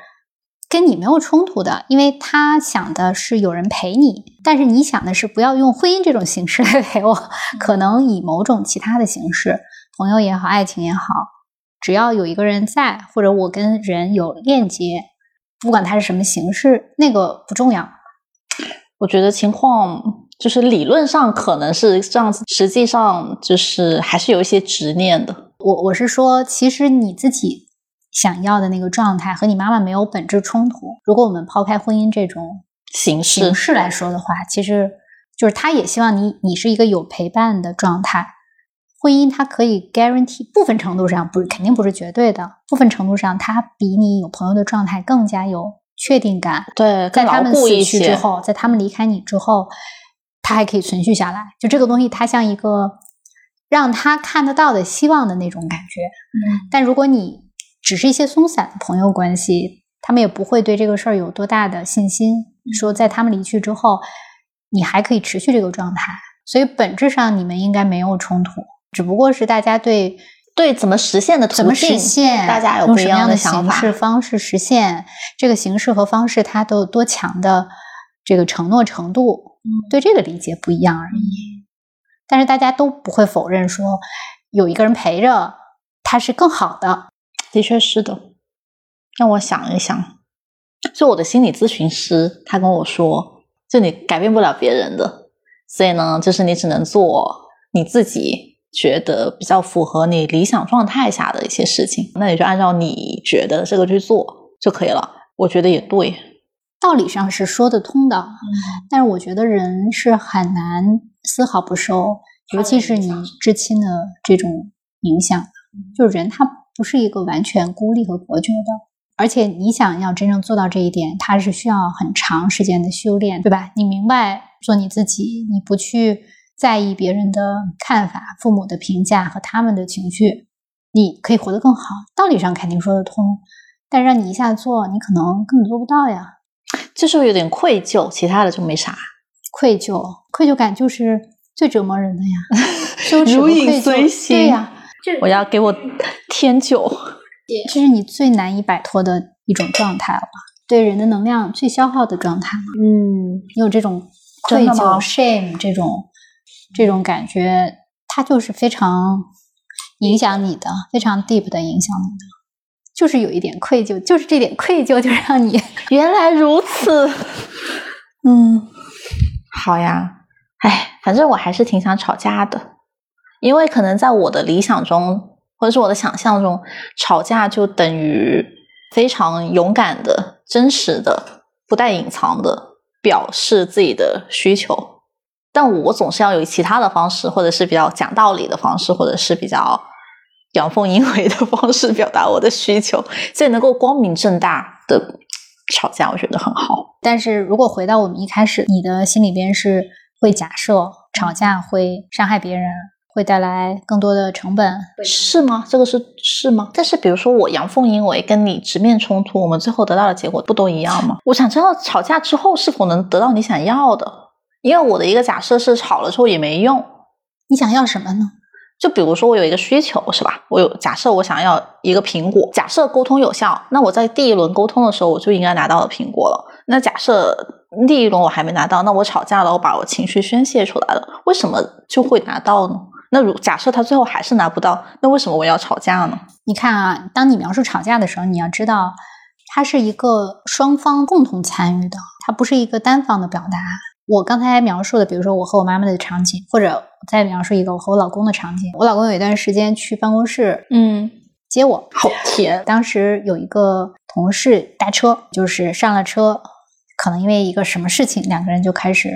跟你没有冲突的，因为他想的是有人陪你，但是你想的是不要用婚姻这种形式来陪我，可能以某种其他的形式，朋友也好，爱情也好，只要有一个人在，或者我跟人有链接，不管它是什么形式，那个不重要。我觉得情况就是理论上可能是这样子，实际上就是还是有一些执念的。我我是说，其实你自己想要的那个状态和你妈妈没有本质冲突。如果我们抛开婚姻这种形式形式来说的话，其实就是他也希望你你是一个有陪伴的状态。婚姻它可以 guarantee 部分程度上不是肯定不是绝对的，部分程度上它比你有朋友的状态更加有确定感。对，在他们死去之。后，在他们离开你之后，它还可以存续下来。就这个东西，它像一个让他看得到的希望的那种感觉。嗯但如果你只是一些松散的朋友关系，他们也不会对这个事儿有多大的信心，说在他们离去之后，你还可以持续这个状态。所以本质上你们应该没有冲突，只不过是大家对对，怎么实现的途怎么实现，大家有不一样用什么样的想法。形式方式实现这个形式和方式，它都有多强的这个承诺程度，嗯对这个理解不一样而已。但是大家都不会否认说有一个人陪着，他是更好的。的确是的，让我想一想。就我的心理咨询师，他跟我说，就你改变不了别人的，所以呢，就是你只能做你自己觉得比较符合你理想状态下的一些事情，那你就按照你觉得这个去做就可以了。我觉得也对，道理上是说得通的，嗯但是我觉得人是很难丝毫不受，尤其是你至亲的这种影响。就是人他不是一个完全孤立和隔绝的，而且你想要真正做到这一点，它是需要很长时间的修炼，对吧？你明白做你自己，你不去在意别人的看法、父母的评价和他们的情绪，你可以活得更好。道理上肯定说得通，但让你一下做，你可能根本做不到呀。就是有点愧疚，其他的就没啥。愧疚，愧疚感就是最折磨人的呀，羞耻和如影愧疚，随形对呀，我要给我添酒。这是你最难以摆脱的一种状态了，对人的能量最消耗的状态了。嗯，你有这种愧疚、shame 这种这种感觉，它就是非常影响你的，非常 deep 的影响你的。就是有一点愧疚，就是这点愧疚就让你 原来如此。嗯，好呀。哎，反正我还是挺想吵架的，因为可能在我的理想中，或者是我的想象中，吵架就等于非常勇敢的、真实的、不带隐藏的表示自己的需求。但我总是要有其他的方式，或者是比较讲道理的方式，或者是比较阳奉阴违的方式表达我的需求，所以能够光明正大的吵架，我觉得很好。但是如果回到我们一开始，你的心里边是会假设吵架会伤害别人，会带来更多的成本，是吗？这个是是吗？但是比如说我阳奉阴违跟你直面冲突，我们最后得到的结果不都一样吗？我想知道吵架之后是否能得到你想要的，因为我的一个假设是吵了之后也没用。你想要什么呢？就比如说我有一个需求是吧？我有假设我想要一个苹果，假设沟通有效，那我在第一轮沟通的时候我就应该拿到了苹果了。那假设第一轮我还没拿到，那我吵架了，我把我情绪宣泄出来了，为什么就会拿到呢？那如假设他最后还是拿不到，那为什么我要吵架呢？你看啊，当你描述吵架的时候，你要知道，它是一个双方共同参与的，它不是一个单方的表达。我刚才描述的，比如说我和我妈妈的场景，或者再描述一个我和我老公的场景。我老公有一段时间去办公室嗯，接我，好甜。当时有一个同事搭车，就是上了车，可能因为一个什么事情，两个人就开始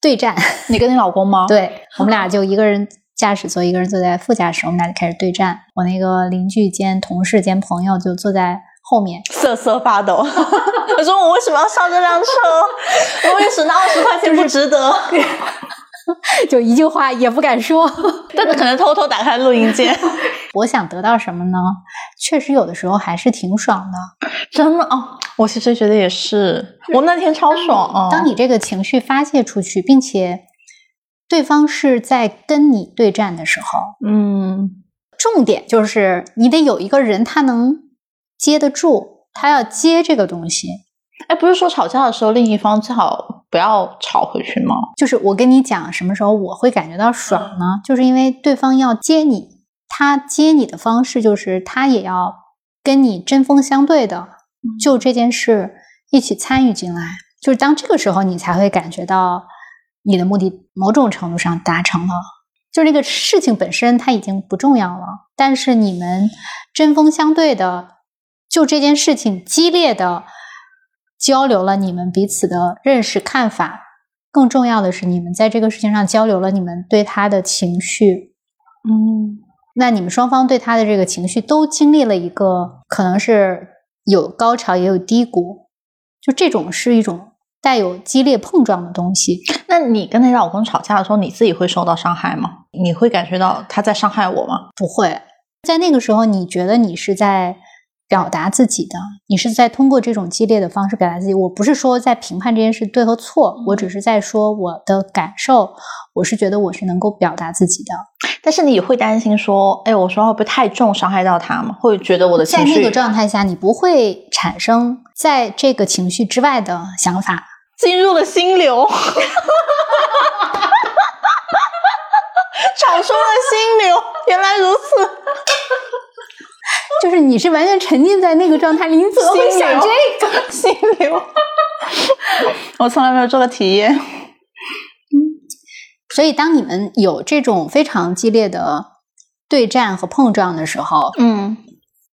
对战。你跟你老公吗？，对我们俩就一个人驾驶座，一个人坐在副驾驶，我们俩就开始对战。我那个邻居兼同事兼朋友就坐在后面，瑟瑟发抖。我说我为什么要上这辆车？我也省那二十块钱不值得。就 一句话也不敢说。但是可能偷偷打开录音键。我想得到什么呢？确实有的时候还是挺爽的。真的哦，我其实觉得也是，我那天超爽啊！当你这个情绪发泄出去，并且对方是在跟你对战的时候，嗯，重点就是你得有一个人他能接得住，他要接这个东西。哎，不是说吵架的时候另一方最好不要吵回去吗？就是我跟你讲，什么时候我会感觉到爽呢？就是因为对方要接你，他接你的方式就是他也要跟你针锋相对的，就这件事一起参与进来。就是当这个时候，你才会感觉到你的目的某种程度上达成了。就是那个事情本身它已经不重要了，但是你们针锋相对的，就这件事情激烈的。交流了你们彼此的认识看法，更重要的是，你们在这个事情上交流了你们对他的情绪。嗯，那你们双方对他的这个情绪都经历了一个，可能是有高潮也有低谷，就这种是一种带有激烈碰撞的东西。那你跟那老公吵架的时候，你自己会受到伤害吗？你会感觉到他在伤害我吗？不会，在那个时候，你觉得你是在。表达自己的，你是在通过这种激烈的方式表达自己。我不是说在评判这件事对和错，我只是在说我的感受。我是觉得我是能够表达自己的，但是你会担心说，哎，我说会不会太重，伤害到他吗？会觉得我的情绪在那个状态下，你不会产生在这个情绪之外的想法，进入了心流，吵出了心流，原来如此。就是你是完全沉浸在那个状态里，你怎么会想这个心流？我从来没有做过体验。嗯，所以当你们有这种非常激烈的对战和碰撞的时候，嗯，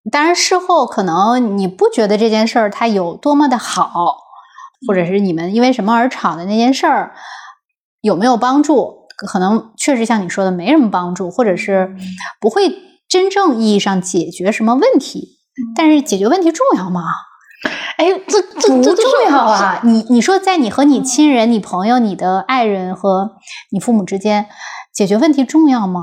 当然事后可能你不觉得这件事儿它有多么的好，或者是你们因为什么而吵的那件事儿有没有帮助？可能确实像你说的没什么帮助，或者是不会。真正意义上解决什么问题？但是解决问题重要吗？哎，这这这重要啊！你你说，在你和你亲人、你朋友、你的爱人和你父母之间解决问题重要吗？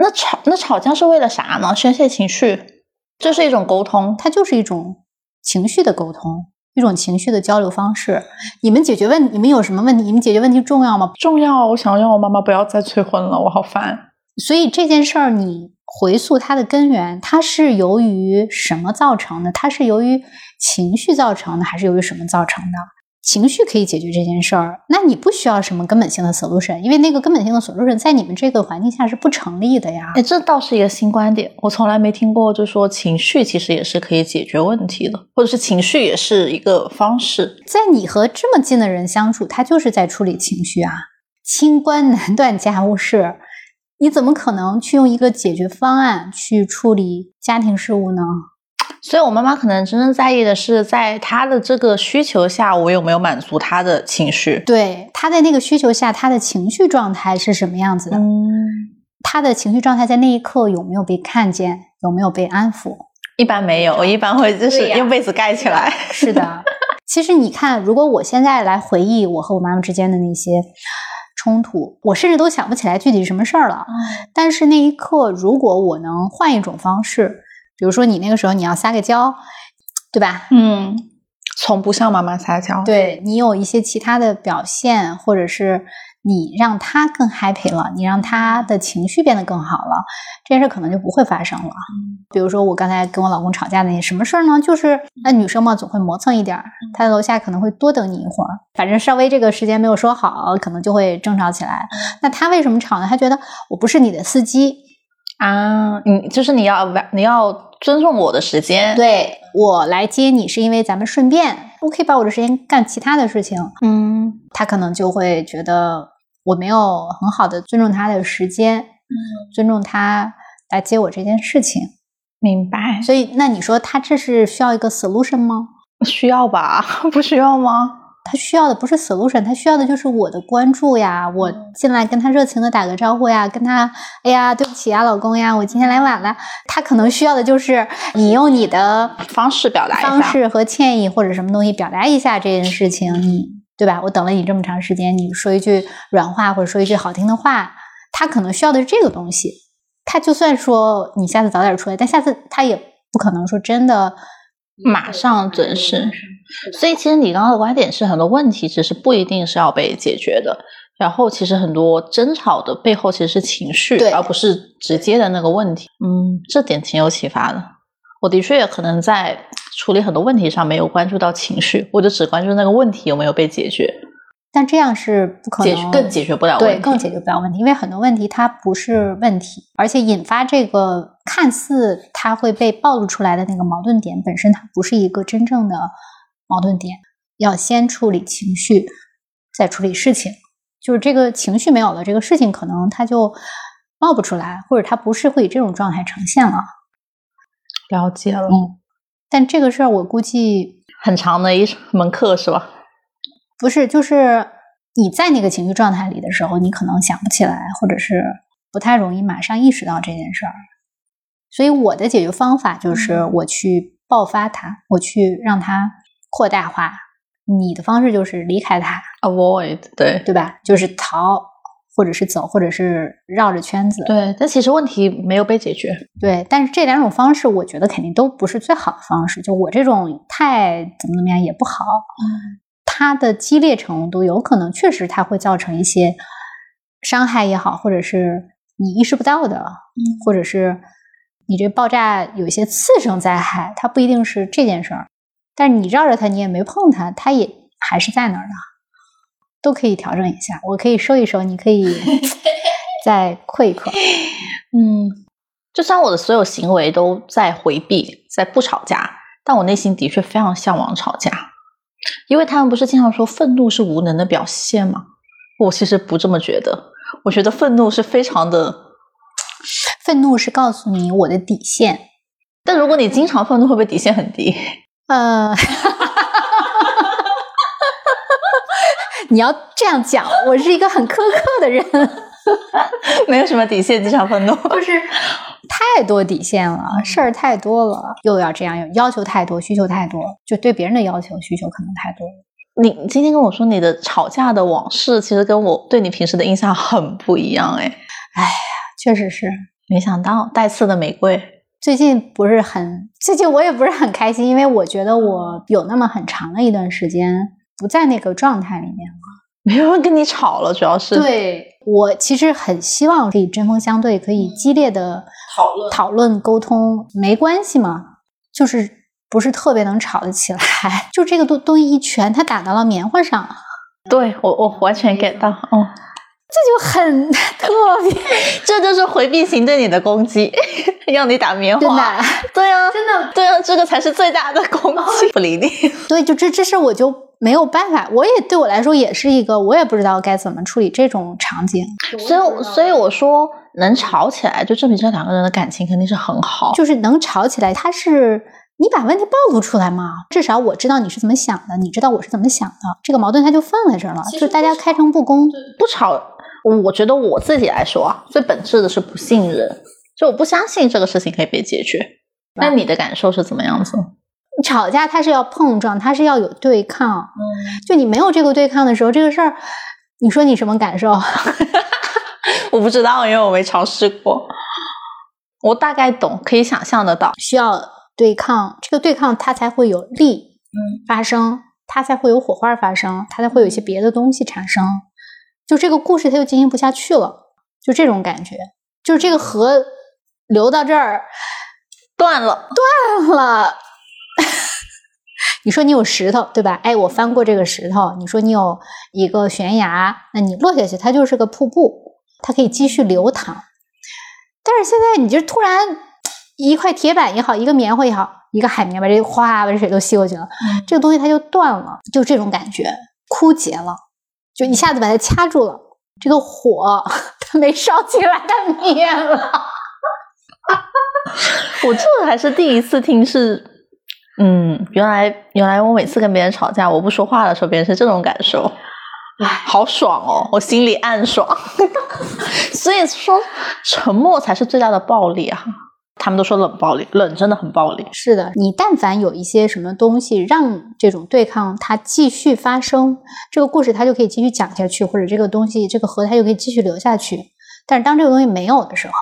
那吵那吵架是为了啥呢？宣泄情绪，这是一种沟通，它就是一种情绪的沟通，一种情绪的交流方式。你们解决问，你们有什么问题？你们解决问题重要吗？重要！我想让我妈妈不要再催婚了，我好烦。所以这件事儿，你。回溯它的根源，它是由于什么造成的？它是由于情绪造成的，还是由于什么造成的？情绪可以解决这件事儿，那你不需要什么根本性的 solution，因为那个根本性的 solution 在你们这个环境下是不成立的呀。哎，这倒是一个新观点，我从来没听过，就说情绪其实也是可以解决问题的，或者是情绪也是一个方式。在你和这么近的人相处，他就是在处理情绪啊，清官难断家务事。你怎么可能去用一个解决方案去处理家庭事务呢？所以，我妈妈可能真正在意的是，在她的这个需求下，我有没有满足她的情绪？对，她在那个需求下，她的情绪状态是什么样子的？嗯，她的情绪状态在那一刻有没有被看见？有没有被安抚？一般没有，我一般会就是用被子盖起来。是的，其实你看，如果我现在来回忆我和我妈妈之间的那些。冲突，我甚至都想不起来具体什么事儿了。但是那一刻，如果我能换一种方式，比如说你那个时候你要撒个娇，对吧？嗯，从不向妈妈撒娇。对你有一些其他的表现，或者是。你让他更 happy 了，你让他的情绪变得更好了，这件事可能就不会发生了。比如说我刚才跟我老公吵架那些什么事儿呢？就是那女生嘛，总会磨蹭一点儿，他在楼下可能会多等你一会儿，反正稍微这个时间没有说好，可能就会争吵起来。那他为什么吵呢？他觉得我不是你的司机啊，你就是你要你要尊重我的时间，对我来接你是因为咱们顺便，我可以把我的时间干其他的事情。嗯，他可能就会觉得。我没有很好的尊重他的时间，嗯，尊重他来接我这件事情，明白。所以，那你说他这是需要一个 solution 吗？需要吧？不需要吗？他需要的不是 solution，他需要的就是我的关注呀，我进来跟他热情的打个招呼呀，跟他，哎呀，对不起呀，老公呀，我今天来晚了。他可能需要的就是你用你的方式表达方式和歉意或者什么东西表达一下这件事情，你对吧？我等了你这么长时间，你说一句软话或者说一句好听的话，他可能需要的是这个东西。他就算说你下次早点出来，但下次他也不可能说真的马上准时。所以，其实你刚刚的观点是，很多问题其实不一定是要被解决的。然后，其实很多争吵的背后其实是情绪，对而不是直接的那个问题。嗯，这点挺有启发的。我的确也可能在处理很多问题上没有关注到情绪，我就只关注那个问题有没有被解决，但这样是不可解能更解决不了问题。对更解决不了问题，因为很多问题它不是问题，而且引发这个看似它会被暴露出来的那个矛盾点本身，它不是一个真正的矛盾点。要先处理情绪，再处理事情。就是这个情绪没有了，这个事情可能它就冒不出来，或者它不是会以这种状态呈现了。了解了，嗯，但这个事儿我估计很长的一门课是吧？不是，就是你在那个情绪状态里的时候，你可能想不起来，或者是不太容易马上意识到这件事儿。所以我的解决方法就是我去爆发它，我去让它扩大化。你的方式就是离开它，Avoid，对对吧？就是逃，或者是走，或者是绕着圈子。对，但其实问题没有被解决。对，但是这两种方式，我觉得肯定都不是最好的方式。就我这种太怎么怎么样也不好，嗯，它的激烈程度有可能确实它会造成一些伤害也好，或者是你意识不到的，或者是你这爆炸有一些次生灾害，它不一定是这件事儿，但是你绕着它，你也没碰它，它也还是在那儿的，都可以调整一下。我可以收一收，你可以 再扩一扩。嗯，就算我的所有行为都在回避，在不吵架，但我内心的确非常向往吵架，因为他们不是经常说愤怒是无能的表现吗？我其实不这么觉得，我觉得愤怒是非常的，愤怒是告诉你我的底线，但如果你经常愤怒，会不会底线很低？呃，你要这样讲，我是一个很苛刻的人，没有什么底线，经常愤怒。就是太多底线了，事儿太多了，又要这样，要求太多，需求太多，就对别人的要求需求可能太多了。你今天跟我说你的吵架的往事，其实跟我对你平时的印象很不一样，哎，哎呀，确实是，没想到带刺的玫瑰，最近不是很，最近我也不是很开心，因为我觉得我有那么很长的一段时间不在那个状态里面了。没有人跟你吵了，主要是对我其实很希望可以针锋相对，可以激烈的讨论讨论沟通，没关系嘛，就是不是特别能吵得起来。就这个东东西一拳，他打到了棉花上，对我我完全 get 到，哦，这就很特别，这就是回避型对你的攻击，让你打棉花真花。的，对啊，真的，对啊，这个才是最大的攻击，不理你。对，就这这事我就没有办法，我也对我来说也是一个，我也不知道该怎么处理这种场景，所以，所以我说能吵起来，就证明这两个人的感情肯定是很好。就是能吵起来，他是。你把问题暴露出来嘛？至少我知道你是怎么想的，你知道我是怎么想的，这个矛盾它就放在这儿了。就大家开诚布公，不吵，我觉得我自己来说啊，最本质的是不信任，就我不相信这个事情可以被解决。那你的感受是怎么样子？吵架它是要碰撞，它是要有对抗。嗯，就你没有这个对抗的时候，这个事儿，你说你什么感受？我不知道，因为我没尝试过。我大概懂，可以想象得到，需要。对抗这个对抗，它才会有力发生，它才会有火花发生，它才会有一些别的东西产生。就这个故事，它就进行不下去了，就这种感觉，就是这个河流到这儿断了，断了。你说你有石头对吧？哎，我翻过这个石头。你说你有一个悬崖，那你落下去，它就是个瀑布，它可以继续流淌。但是现在你就突然。一块铁板也好，一个棉花也好，一个海绵把这哗把这水都吸过去了，嗯、这个东西它就断了，就这种感觉，枯竭了，就一下子把它掐住了，这个火它没烧起来，它灭了。我这还是第一次听是嗯，原来原来我每次跟别人吵架，我不说话的时候，别人是这种感受。唉，好爽哦，我心里暗爽。所以说，沉默才是最大的暴力啊！他们都说冷暴力，冷真的很暴力。是的，你但凡有一些什么东西让这种对抗它继续发生，这个故事它就可以继续讲下去，或者这个东西这个河它就可以继续流下去。但是当这个东西没有的时候，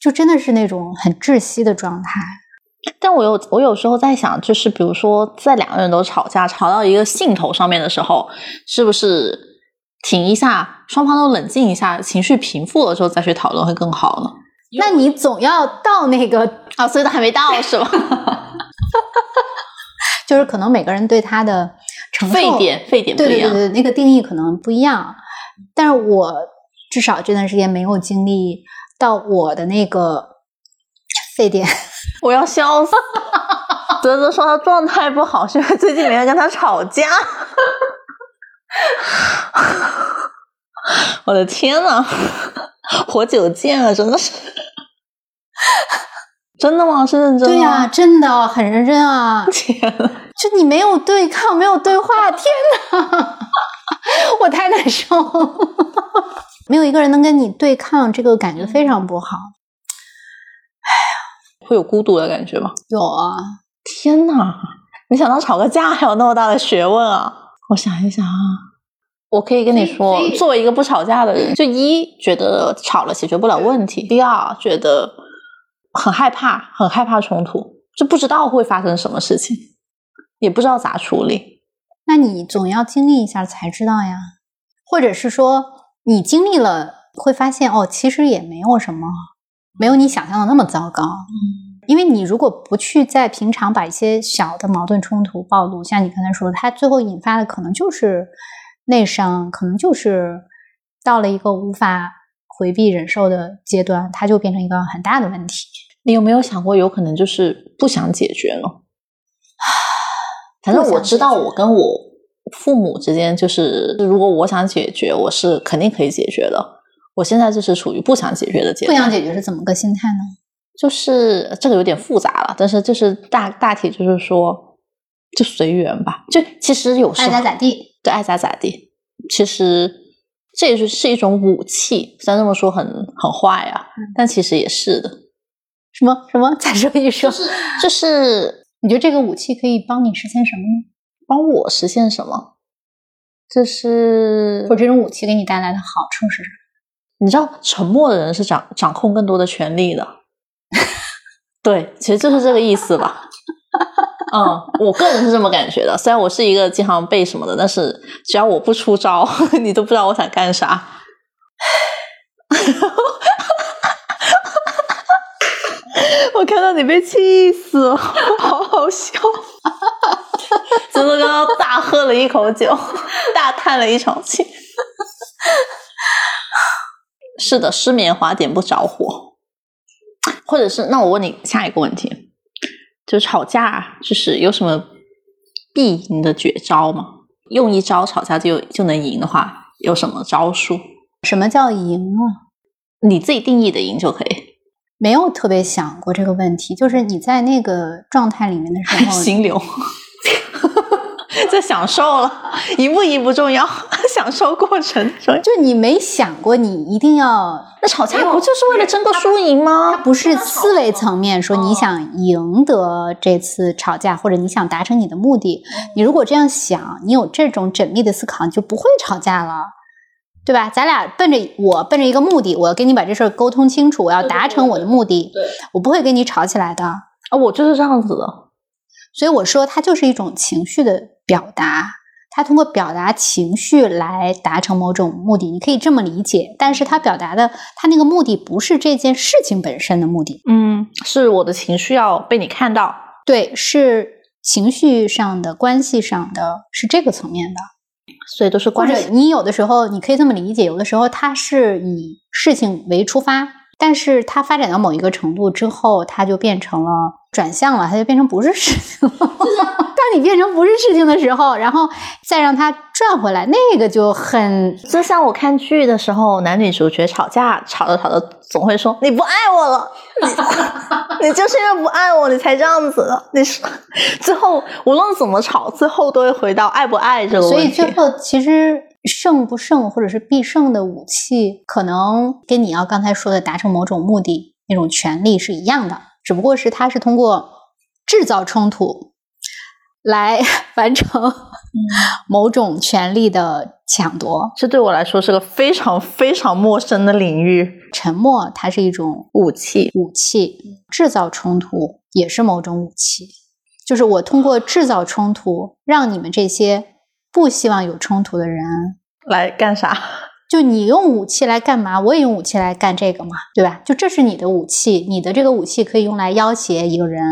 就真的是那种很窒息的状态。但我有我有时候在想，就是比如说在两个人都吵架，吵到一个兴头上面的时候，是不是停一下，双方都冷静一下，情绪平复了之后再去讨论会更好呢？那你总要到那个 啊，所以都还没到是吧？就是可能每个人对他的承受沸点沸点不一样。对对对对，那个定义可能不一样。但是我至少这段时间没有经历到我的那个沸点。我要笑死！泽泽说他状态不好，是因为最近没人跟他吵架。我的天呐，活久见啊，真的是。真的吗？是认真的？对呀、真的很认真啊！天呐，就你没有对抗，没有对话，天哪，我太难受了。没有一个人能跟你对抗，这个感觉非常不好。会有孤独的感觉吗？有啊，天呐，没想到吵个架还有那么大的学问啊！我想一想啊，我可以跟你说，作为一个不吵架的人，就一觉得吵了解决不了问题，第二觉得很害怕，很害怕冲突，就不知道会发生什么事情，也不知道咋处理。那你总要经历一下才知道呀，或者是说你经历了会发现哦，其实也没有什么，没有你想象的那么糟糕。嗯，因为你如果不去在平常把一些小的矛盾冲突暴露，像你刚才说的，它最后引发的可能就是内伤，可能就是到了一个无法回避忍受的阶段，它就变成一个很大的问题。你有没有想过，有可能就是不想解决呢？反正我知道，我跟我父母之间，就是如果我想解决，我是肯定可以解决的。我现在就是处于不想解决的阶段，不想解决是怎么个心态呢？就是这个有点复杂了，但是就是大大体就是说，就随缘吧。就其实有时候爱咋咋地。对，爱咋咋地。其实这也是是一种武器，虽然这么说很很坏啊，但其实也是的。什么什么？再说一说，就是你觉得这个武器可以帮你实现什么呢？帮我实现什么？就是或者这种武器给你带来的好处是什么？你知道，沉默的人是掌掌控更多的权利的。对，其实就是这个意思吧。嗯，我个人是这么感觉的。虽然我是一个经常背什么的，但是只要我不出招，你都不知道我想干啥。我看到你被气死了，好好笑。泽泽刚刚大喝了一口酒，大叹了一场气。是的，失眠花点不着火，或者是那我问你下一个问题，就吵架，就是有什么必赢的绝招吗？用一招吵架就就能赢的话，有什么招数？什么叫赢啊？你自己定义的赢就可以。没有特别想过这个问题，就是你在那个状态里面的时候，心流，在享受了，一步一步重要，享受过程重要。就你没想过你一定要，那吵架不就是为了争个输赢它吗？不是思维层面说你想赢得这次吵架，或者你想达成你的目的。你如果这样想，你有这种缜密的思考，你就不会吵架了。对吧？咱俩奔着我奔着一个目的，我要跟你把这事儿沟通清楚，我要达成我的目的，对我不会跟你吵起来的。啊，我就是这样子的。所以我说，它就是一种情绪的表达，它通过表达情绪来达成某种目的，你可以这么理解。但是它表达的，它那个目的不是这件事情本身的目的，嗯，是我的情绪要被你看到。对，是情绪上的、关系上的，是这个层面的。所以都是或者关系。你有的时候你可以这么理解，有的时候它是以事情为出发，但是它发展到某一个程度之后，它就变成了转向了，它就变成不是事情了。当你变成不是事情的时候，然后再让它转回来，那个就很就像我看剧的时候，男女主角吵架，吵着吵着总会说你不爱我了，你你就是因为不爱我，你才这样子的。你说最后无论怎么吵，最后都会回到爱不爱这个问题。所以最后其实胜不胜或者是必胜的武器，可能跟你要刚才说的达成某种目的那种权利是一样的，只不过是他是通过制造冲突来 完成某种权利的抢夺。这对我来说是个非常非常陌生的领域。沉默它是一种武器，武器，制造冲突也是某种武器。就是我通过制造冲突，让你们这些不希望有冲突的人，来干啥？就你用武器来干嘛？我也用武器来干这个嘛，对吧？就这是你的武器，你的这个武器可以用来要挟一个人，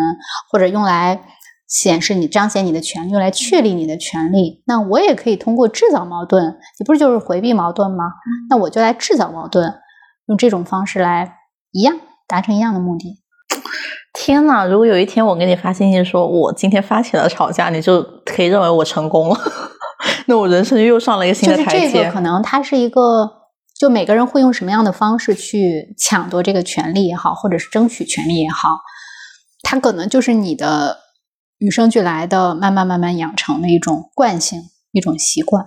或者用来显示你彰显你的权利，用来确立你的权利。那我也可以通过制造矛盾，你不是就是回避矛盾吗？那我就来制造矛盾，用这种方式来一样达成一样的目的。天呐！如果有一天我给你发信息说我今天发起了吵架，你就可以认为我成功了，那我人生又上了一个新的台阶。这个可能它是一个，就每个人会用什么样的方式去抢夺这个权利也好，或者是争取权利也好，它可能就是你的与生俱来的、慢慢慢慢养成的一种惯性、一种习惯，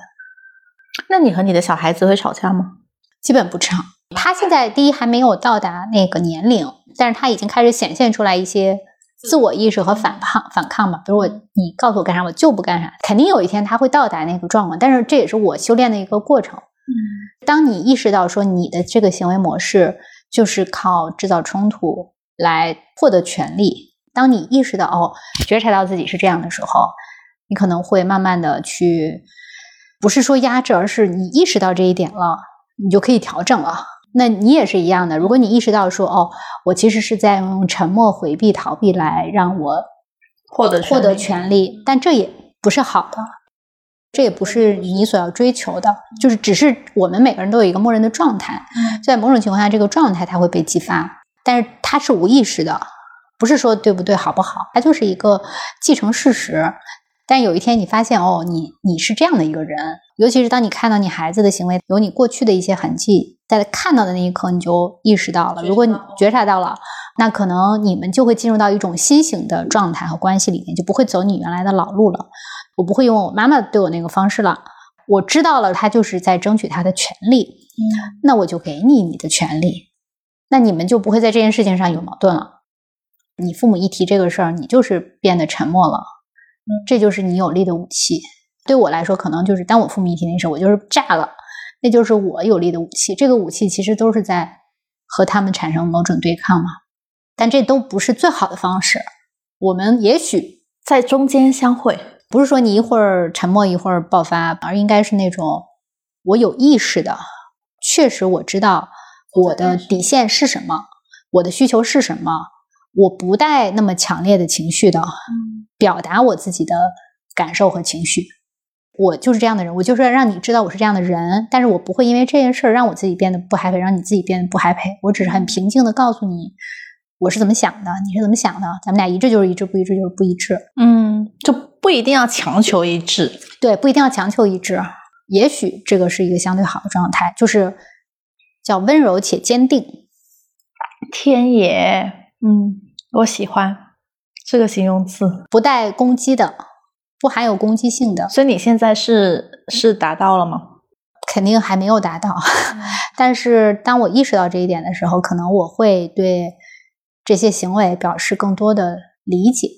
那你和你的小孩子会吵架吗？基本不吵。他现在第一还没有到达那个年龄，但是他已经开始显现出来一些自我意识和反抗反抗嘛。比如我你告诉我干啥，我就不干啥。肯定有一天他会到达那个状况，但是这也是我修炼的一个过程。嗯当你意识到说你的这个行为模式就是靠制造冲突来获得权利，当你意识到哦，觉察到自己是这样的时候，你可能会慢慢的去，不是说压制，而是你意识到这一点了，你就可以调整了。那你也是一样的，如果你意识到说哦，我其实是在用沉默、回避、逃避来让我获得获得权利，但这也不是好的，这也不是你所要追求的，就是只是我们每个人都有一个默认的状态，在某种情况下，这个状态它会被激发，但是它是无意识的，不是说对不对、好不好，它就是一个既成事实。但有一天你发现哦，你你是这样的一个人，尤其是当你看到你孩子的行为有你过去的一些痕迹，在看到的那一刻，你就意识到了。如果你觉察到了，那可能你们就会进入到一种新型的状态和关系里面，就不会走你原来的老路了。我不会用我妈妈对我那个方式了。我知道了，他就是在争取他的权利，那我就给你你的权利，那你们就不会在这件事情上有矛盾了。你父母一提这个事儿，你就是变得沉默了，这就是你有力的武器。对我来说，可能就是当我父母一提那事儿，我就是炸了，那就是我有力的武器。这个武器其实都是在和他们产生某种对抗嘛，但这都不是最好的方式。我们也许在中间相会。不是说你一会儿沉默一会儿爆发，而应该是那种我有意识的，确实我知道我的底线是什么，我的需求是什么，我不带那么强烈的情绪的表达我自己的感受和情绪。我就是这样的人，我就是要让你知道我是这样的人，但是我不会因为这件事儿让我自己变得不 happy，让你自己变得不 happy。我只是很平静的告诉你我是怎么想的，你是怎么想的，咱们俩一致就是一致，不一致就是不一致。嗯，就不一定要强求一致。对，不一定要强求一致，也许这个是一个相对好的状态，就是叫温柔且坚定。天爷，嗯，我喜欢这个形容词。不带攻击的，不含有攻击性的，所以你现在是是达到了吗？肯定还没有达到。但是当我意识到这一点的时候，可能我会对这些行为表示更多的理解。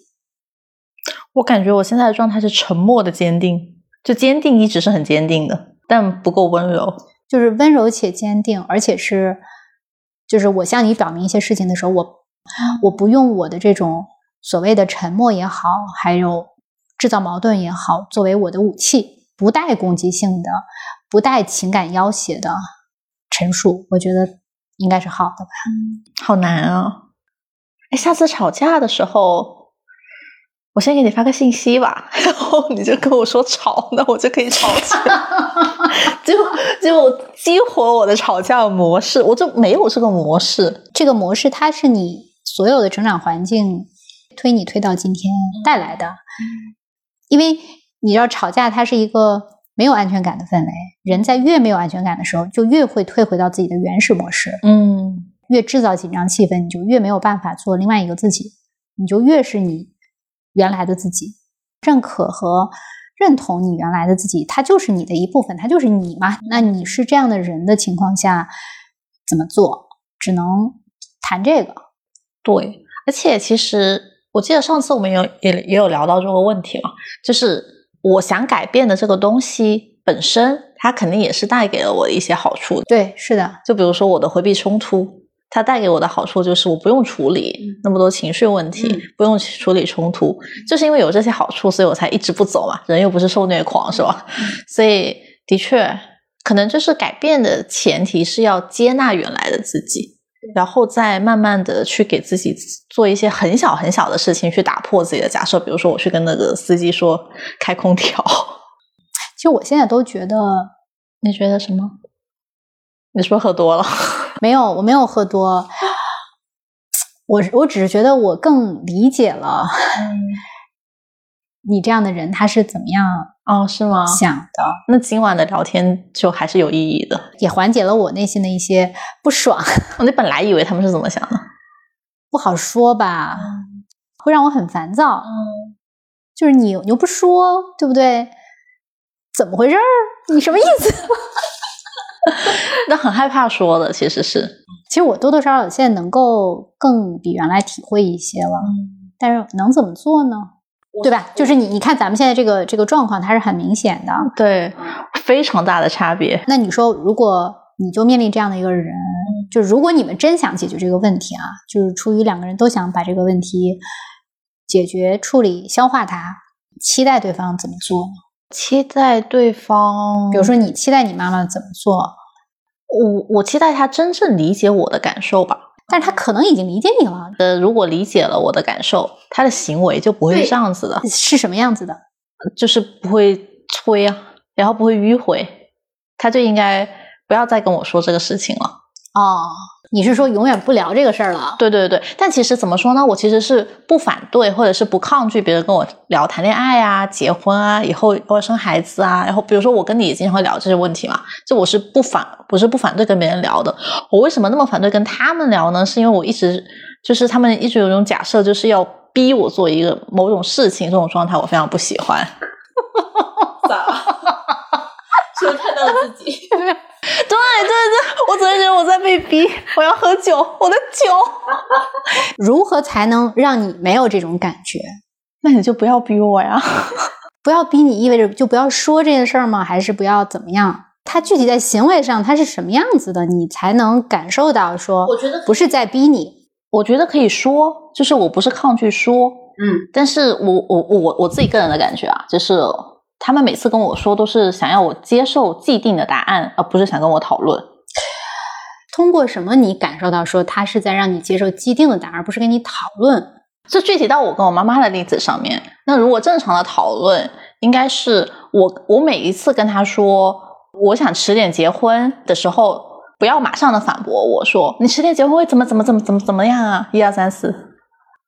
我感觉我现在的状态是沉默的坚定，就坚定一直是很坚定的，但不够温柔。就是温柔且坚定，而且是，就是我向你表明一些事情的时候，我我不用我的这种所谓的沉默也好，还有制造矛盾也好，作为我的武器，不带攻击性的，不带情感要挟的陈述，我觉得应该是好的吧。好难啊！哎，下次吵架的时候，我先给你发个信息吧，然后你就跟我说吵，那我就可以吵起来，就就激活我的吵架模式。我就没有这个模式，这个模式它是你所有的成长环境推你推到今天带来的。因为你知道，吵架它是一个没有安全感的氛围，人在越没有安全感的时候，就越会退回到自己的原始模式。嗯越制造紧张气氛，你就越没有办法做另外一个自己，你就越是你原来的自己。认可和认同你原来的自己，它就是你的一部分，它就是你嘛。那你是这样的人的情况下，怎么做？只能谈这个。对，而且其实我记得上次我们有也也有聊到这个问题嘛，就是我想改变的这个东西本身，它肯定也是带给了我一些好处的。对，是的，就比如说我的回避冲突，它带给我的好处就是我不用处理那么多情绪问题，嗯不用处理冲突，就是因为有这些好处，所以我才一直不走嘛。人又不是受虐狂，是吧？所以的确，可能就是改变的前提是要接纳原来的自己，然后再慢慢的去给自己做一些很小很小的事情，去打破自己的假设。比如说，我去跟那个司机说开空调，其实我现在都觉得你觉得什么？你是不是喝多了？没有，我没有喝多，我我只是觉得我更理解了你这样的人他是怎么样哦，是吗？想的，那今晚的聊天就还是有意义的。也缓解了我内心的一些不爽。我 那本来以为他们是怎么想的，不好说吧，会让我很烦躁。嗯就是你你又不说，对不对？怎么回事儿？你什么意思？那很害怕说的，其实是，其实我多多少少现在能够更比原来体会一些了，但是能怎么做呢？对吧？就是你你看咱们现在这个这个状况，它是很明显的。对，非常大的差别。那你说，如果你就面临这样的一个人，就如果你们真想解决这个问题啊，就是出于两个人都想把这个问题解决、处理、消化它，期待对方怎么做呢？期待对方，比如说，你期待你妈妈怎么做，我我期待她真正理解我的感受吧。但是他可能已经理解你了，呃，如果理解了我的感受，他的行为就不会是这样子的，是什么样子的？就是不会催啊，然后不会迂回，他就应该不要再跟我说这个事情了。哦，你是说永远不聊这个事儿了？对对对，但其实怎么说呢？我其实是不反对或者是不抗拒别人跟我聊谈恋爱啊、结婚啊、以后要生孩子啊。然后比如说我跟你也经常会聊这些问题嘛，就我是不反，不是不反对跟别人聊的。我为什么那么反对跟他们聊呢？是因为我一直就是他们一直有一种假设，就是要逼我做一个某种事情，这种状态我非常不喜欢。咋？是不是看到了自己？对对对，我总是觉得我在被逼，我要喝酒，我的酒。如何才能让你没有这种感觉？那你就不要逼我呀！不要逼你，意味着就不要说这件事儿吗？还是不要怎么样？他具体在行为上他是什么样子的，你才能感受到说，我觉得不是在逼你。我觉得可以说，就是我不是抗拒说，嗯，但是我我我我自己个人的感觉啊，就是他们每次跟我说都是想要我接受既定的答案，而不是想跟我讨论。通过什么你感受到说他是在让你接受既定的答案，而不是跟你讨论？这具体到我跟我妈妈的例子上面，那如果正常的讨论，应该是我我每一次跟她说我想迟点结婚的时候，不要马上的反驳我说你迟点结婚会怎么怎么怎么怎么怎么样啊？一二三四，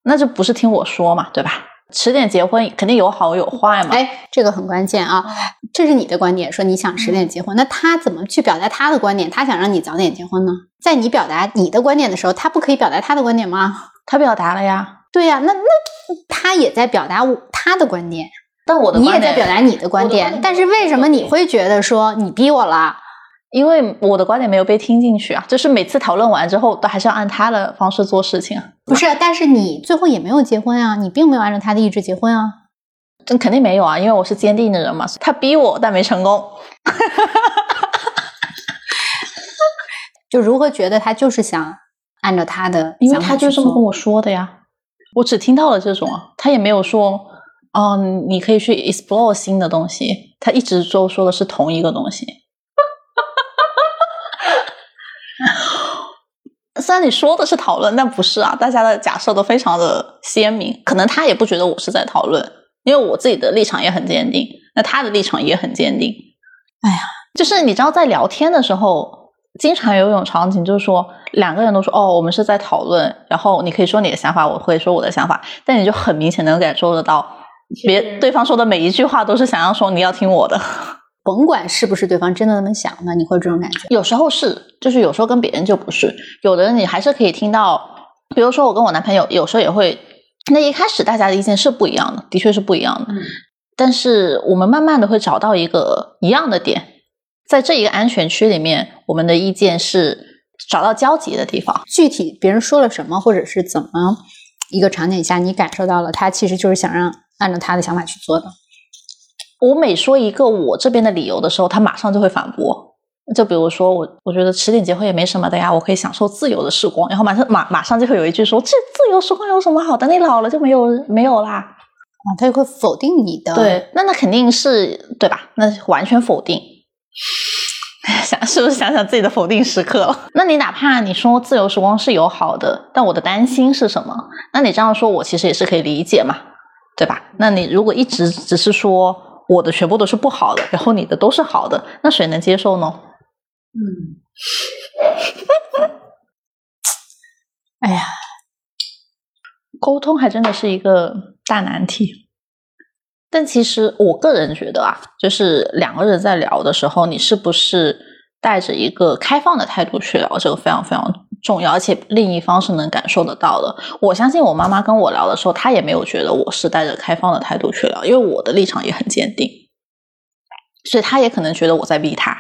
那就不是听我说嘛，对吧？迟点结婚肯定有好有坏嘛。哎，这个很关键啊！这是你的观点，说你想迟点结婚，那他怎么去表达他的观点？他想让你早点结婚呢？在你表达你的观点的时候，他不可以表达他的观点吗？他表达了呀，对呀、那那他也在表达我他的观点，但我的你也在表达你的观点，但是为什么你会觉得说你逼我了？因为我的观点没有被听进去啊，就是每次讨论完之后，都还是要按他的方式做事情啊。不是，但是你最后也没有结婚啊，你并没有按照他的意志结婚啊。这肯定没有啊，因为我是坚定的人嘛。他逼我，但没成功。就如何觉得他就是想按照他的因为他就这么跟我说的呀。我只听到了这种啊，他也没有说，哦，你可以去 explore 新的东西。他一直都说的是同一个东西。虽然你说的是讨论，但不是啊，大家的假设都非常的鲜明。可能他也不觉得我是在讨论，因为我自己的立场也很坚定，那他的立场也很坚定。哎呀，就是你知道，在聊天的时候，经常有一种场景，就是说两个人都说哦，我们是在讨论，然后你可以说你的想法，我会说我的想法，但你就很明显能感受得到，别对方说的每一句话都是想要说你要听我的。甭管是不是对方真的那么想那，你会有这种感觉。有时候是，就是有时候跟别人就不是。有的人你还是可以听到，比如说我跟我男朋友，有时候也会，那一开始大家的意见是不一样的，的确是不一样的。嗯但是我们慢慢的会找到一个一样的点，在这一个安全区里面，我们的意见是找到交集的地方。具体别人说了什么，或者是怎么一个场景下，你感受到了他其实就是想让按照他的想法去做的。我每说一个我这边的理由的时候，他马上就会反驳。就比如说我，我觉得迟点结婚也没什么的呀，我可以享受自由的时光。然后马上马马上就会有一句说，这自由时光有什么好的？你老了就没有没有啦。啊，他就会否定你的。对，那那肯定是对吧？那完全否定。想是不是想想自己的否定时刻了？那你哪怕你说自由时光是有好的，但我的担心是什么？那你这样说，我其实也是可以理解嘛，对吧？那你如果一直只是说我的全部都是不好的，然后你的都是好的，那谁能接受呢？嗯，哎呀，沟通还真的是一个大难题。但其实我个人觉得啊，就是两个人在聊的时候，你是不是带着一个开放的态度去聊，这个非常非常重要，而且另一方是能感受得到的。我相信我妈妈跟我聊的时候，她也没有觉得我是带着开放的态度去聊，因为我的立场也很坚定，所以她也可能觉得我在逼她。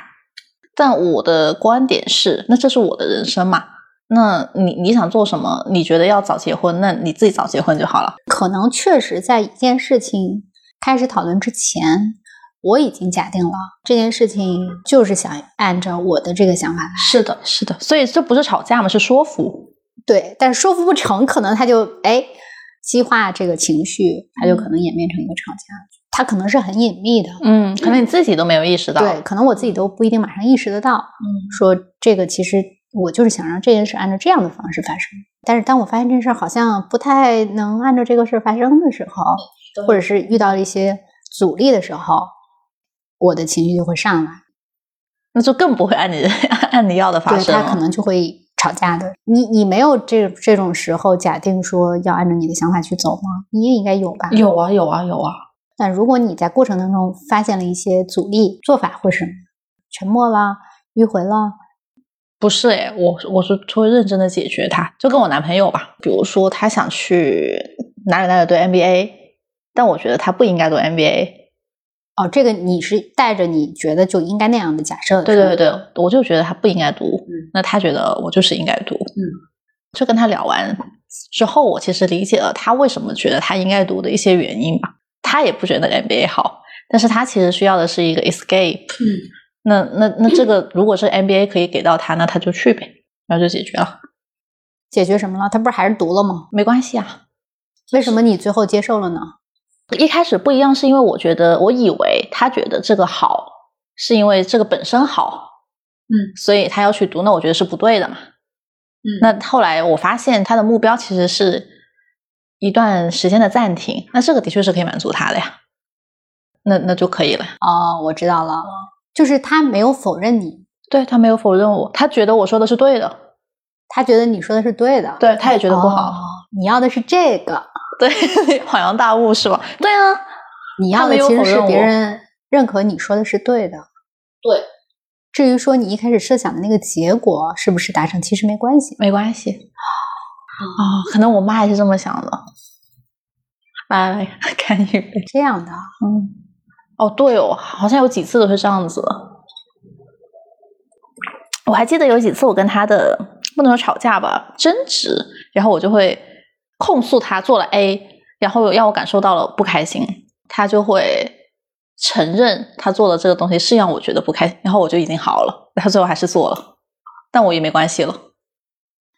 但我的观点是，那这是我的人生嘛？那你你想做什么？你觉得要早结婚，那你自己早结婚就好了。可能确实在一件事情开始讨论之前，我已经假定了这件事情就是想按照我的这个想法来。是的，是的，所以这不是吵架嘛，是说服。对，但是说服不成，可能他就哎激化这个情绪，他就可能演变成一个吵架。他可能是很隐秘的，嗯，可能你自己都没有意识到。对，可能我自己都不一定马上意识得到。嗯，说这个其实我就是想让这件事按照这样的方式发生。但是当我发现这件事好像不太能按照这个事儿发生的时候，或者是遇到了一些阻力的时候，我的情绪就会上来。那就更不会按你 按你要的发对生了。他可能就会吵架的。你你没有这这种时候假定说要按照你的想法去走吗？你也应该有吧。有啊，有啊，有啊。那如果你在过程当中发现了一些阻力，做法会是什么？沉默了，迂回了。不是诶，我我是会认真的解决它。就跟我男朋友吧，比如说他想去哪里哪里读 MBA，但我觉得他不应该读 MBA。哦，这个你是带着你觉得就应该那样的假设的。对对对，我就觉得他不应该读，嗯那他觉得我就是应该读。嗯，就跟他聊完之后，我其实理解了他为什么觉得他应该读的一些原因吧。他也不觉得 MBA 好，但是他其实需要的是一个 escape。嗯，那那那这个如果是 MBA 可以给到他，那他就去呗，然后就解决了，解决什么了？他不是还是读了吗？没关系啊。为什么你最后接受了呢？一开始不一样，是因为我觉得我以为他觉得这个好，是因为这个本身好，嗯，所以他要去读，那我觉得是不对的嘛。嗯。那后来我发现他的目标其实是一段时间的暂停，那这个的确是可以满足他的呀，那那就可以了。哦，我知道了，就是他没有否认你，对他没有否认我，他觉得我说的是对的，他觉得你说的是对的，对他也觉得不好，哦你要的是这个，对，恍然大悟是吧？对啊，你要的其实是别人认可你说的是对的。对，至于说你一开始设想的那个结果是不是达成，其实没关系。没关系。哦，可能我妈也是这么想的。来来，干一杯。这样的，嗯，哦，对哦，好像有几次都是这样子。我还记得有几次我跟他的不能说吵架吧，争执，然后我就会控诉他做了 A，然后让我感受到了不开心，他就会承认他做的这个东西是让我觉得不开心，然后我就已经好了，然后最后还是做了，但我也没关系了。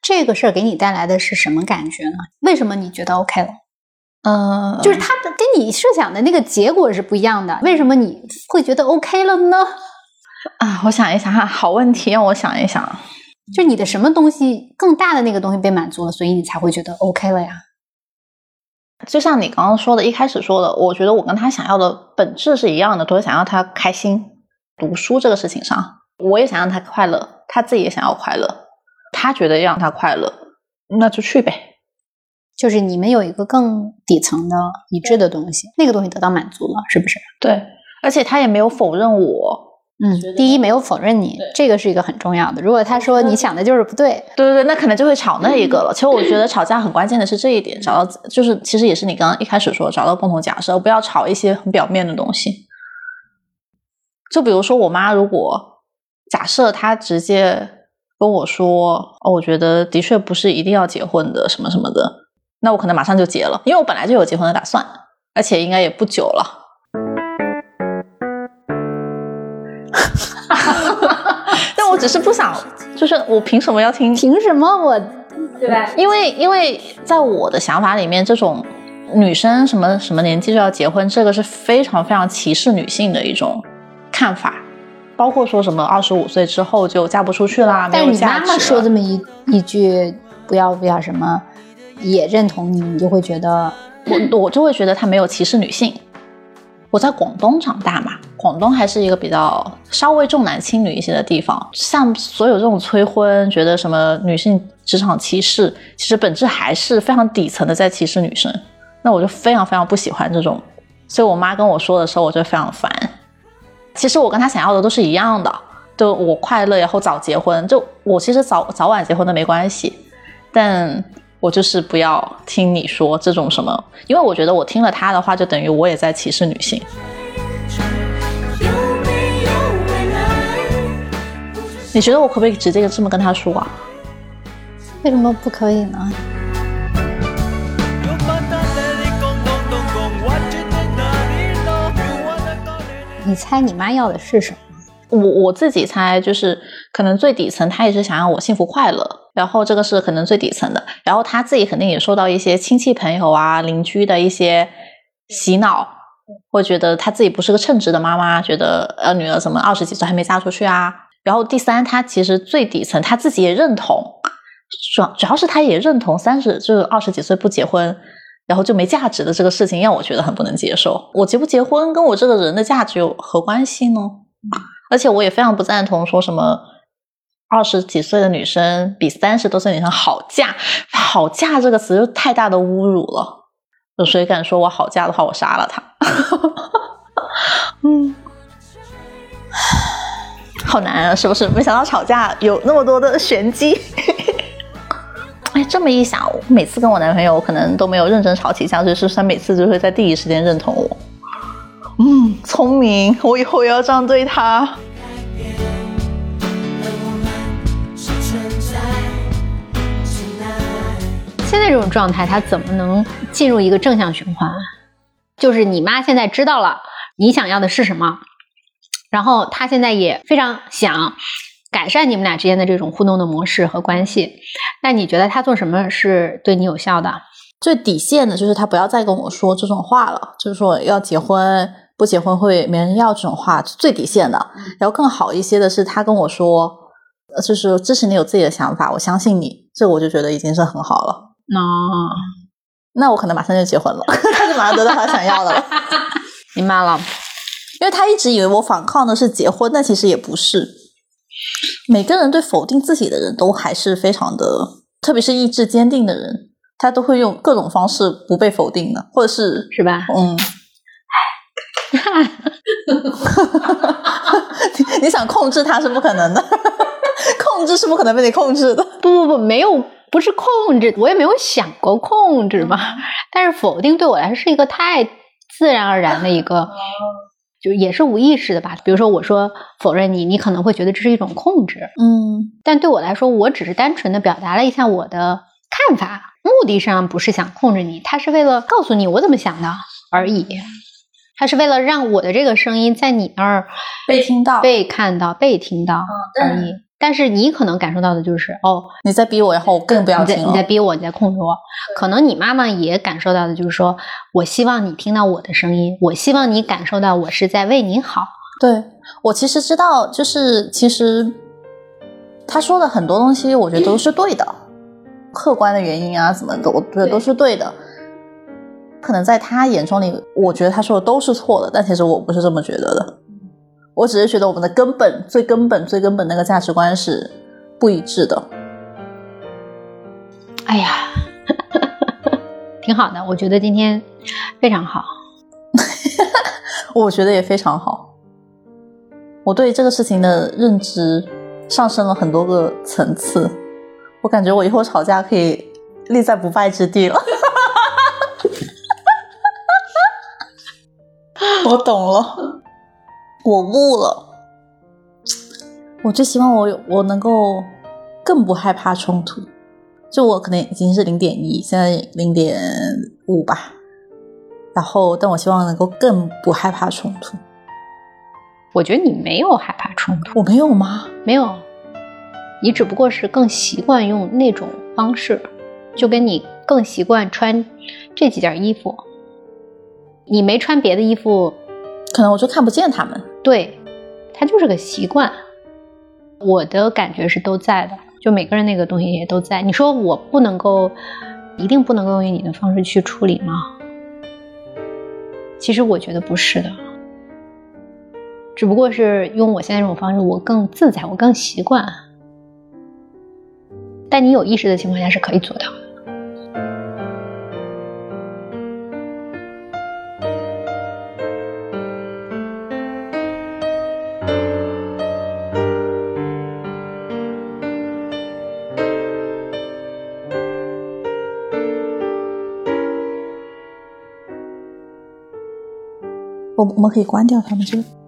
这个事儿给你带来的是什么感觉呢？为什么你觉得 OK 了？嗯，就是他的跟你设想的那个结果是不一样的，为什么你会觉得 OK 了呢？啊，我想一想哈，好问题，让我想一想。就你的什么东西更大的那个东西被满足了，所以你才会觉得 OK 了呀？就像你刚刚说的，一开始说的，我觉得我跟他想要的本质是一样的，都是想要他开心。读书这个事情上，我也想让他快乐，他自己也想要快乐。他觉得让他快乐，那就去呗。就是你们有一个更底层的一致的东西，那个东西得到满足了，是不是？对，而且他也没有否认我。嗯，第一没有否认你，这个是一个很重要的。如果他说你想的就是不对，对对对，那可能就会吵那一个了。其实我觉得吵架很关键的是这一点，找到就是其实也是你刚刚一开始说找到共同假设，不要吵一些很表面的东西。就比如说我妈，如果假设她直接跟我说，哦，我觉得的确不是一定要结婚的，什么什么的，那我可能马上就结了，因为我本来就有结婚的打算，而且应该也不久了。我只是不想，就是我凭什么要听？凭什么我？对吧？因为因为在我的想法里面，这种女生什么什么年纪就要结婚，这个是非常非常歧视女性的一种看法。包括说什么二十五岁之后就嫁不出去啦，但是你妈妈说这么一一句不要不要什么，也认同你，你就会觉得我我就会觉得她没有歧视女性。我在广东长大嘛，广东还是一个比较稍微重男轻女一些的地方。像所有这种催婚，觉得什么女性职场歧视，其实本质还是非常底层的在歧视女生。那我就非常非常不喜欢这种，所以我妈跟我说的时候，我就非常烦。其实我跟她想要的都是一样的，就我快乐，然后早结婚。就我其实早早晚结婚都没关系，但。我就是不要听你说这种什么，因为我觉得我听了他的话，就等于我也在歧视女性。你觉得我可不可以直接这么跟他说啊？为什么不可以呢？你猜你妈要的是什么？我我自己猜，就是可能最底层，她也是想要我幸福快乐，然后这个是可能最底层的，然后她自己肯定也受到一些亲戚朋友啊、邻居的一些洗脑，会觉得她自己不是个称职的妈妈，觉得呃女儿怎么二十几岁还没嫁出去啊？然后第三，他其实最底层他自己也认同，主主要是他也认同三十就是二十几岁不结婚，然后就没价值的这个事情，让我觉得很不能接受。我结不结婚跟我这个人的价值有何关系呢？而且我也非常不赞同说什么二十几岁的女生比三十多岁女生好嫁，好嫁这个词就太大的侮辱了。有谁敢说我好嫁的话，我杀了他？嗯，好难啊，是不是？没想到吵架有那么多的玄机。哎，这么一想，每次跟我男朋友可能都没有认真吵起架，就是他每次就会在第一时间认同我。嗯，聪明，我以后也要这样对他。现在这种状态，他怎么能进入一个正向循环？就是你妈现在知道了你想要的是什么，然后他现在也非常想改善你们俩之间的这种互动的模式和关系。那你觉得他做什么是对你有效的？最底线的就是他不要再跟我说这种话了，就是说要结婚。不结婚会没人要这种话最底线的，然后更好一些的是他跟我说，就是支持你有自己的想法，我相信你，这我就觉得已经是很好了。那那我可能马上就结婚了，他就马上得到他想要的了。明白了，因为他一直以为我反抗的是结婚，但其实也不是。每个人对否定自己的人都还是非常的，特别是意志坚定的人，他都会用各种方式不被否定的，或者是是吧？嗯。你 你想控制他是不可能的，控制是不可能被你控制的。不不不，没有，不是控制，我也没有想过控制嘛。但是否定对我来说是一个太自然而然的一个，就也是无意识的吧。比如说我说否认你，你可能会觉得这是一种控制，嗯。但对我来说，我只是单纯的表达了一下我的看法，目的上不是想控制你，他是为了告诉你我怎么想的而已。他是为了让我的这个声音在你那儿被听到、被看到、被听到而已。但是你可能感受到的就是，哦，你在逼我，然后我更不要听了。你在逼我，你在控制我。可能你妈妈也感受到的就是说，我希望你听到我的声音，我希望你感受到我是在为你好。对我其实知道，就是其实他说的很多东西，我觉得都是对的，客观的原因啊，怎么的，我觉得都是对的。可能在他眼中里，我觉得他说的都是错的，但其实我不是这么觉得的。我只是觉得我们的根本、最根本、最根本那个价值观是不一致的。哎呀，挺好的，我觉得今天非常好。我觉得也非常好。我对这个事情的认知上升了很多个层次，我感觉我以后吵架可以立在不败之地了。我懂了，我悟了。我就希望我有我能够更不害怕冲突。就我可能已经是零点一，现在零点五吧。然后，但我希望能够更不害怕冲突。我觉得你没有害怕冲突，我没有吗？没有，你只不过是更习惯用那种方式，就跟你更习惯穿这几件衣服。你没穿别的衣服，可能我就看不见他们。对，它就是个习惯。我的感觉是都在的，就每个人那个东西也都在。你说我不能够，一定不能够用你的方式去处理吗？其实我觉得不是的，只不过是用我现在这种方式，我更自在，我更习惯。但你有意识的情况下是可以做到。我我们可以关掉他们这个。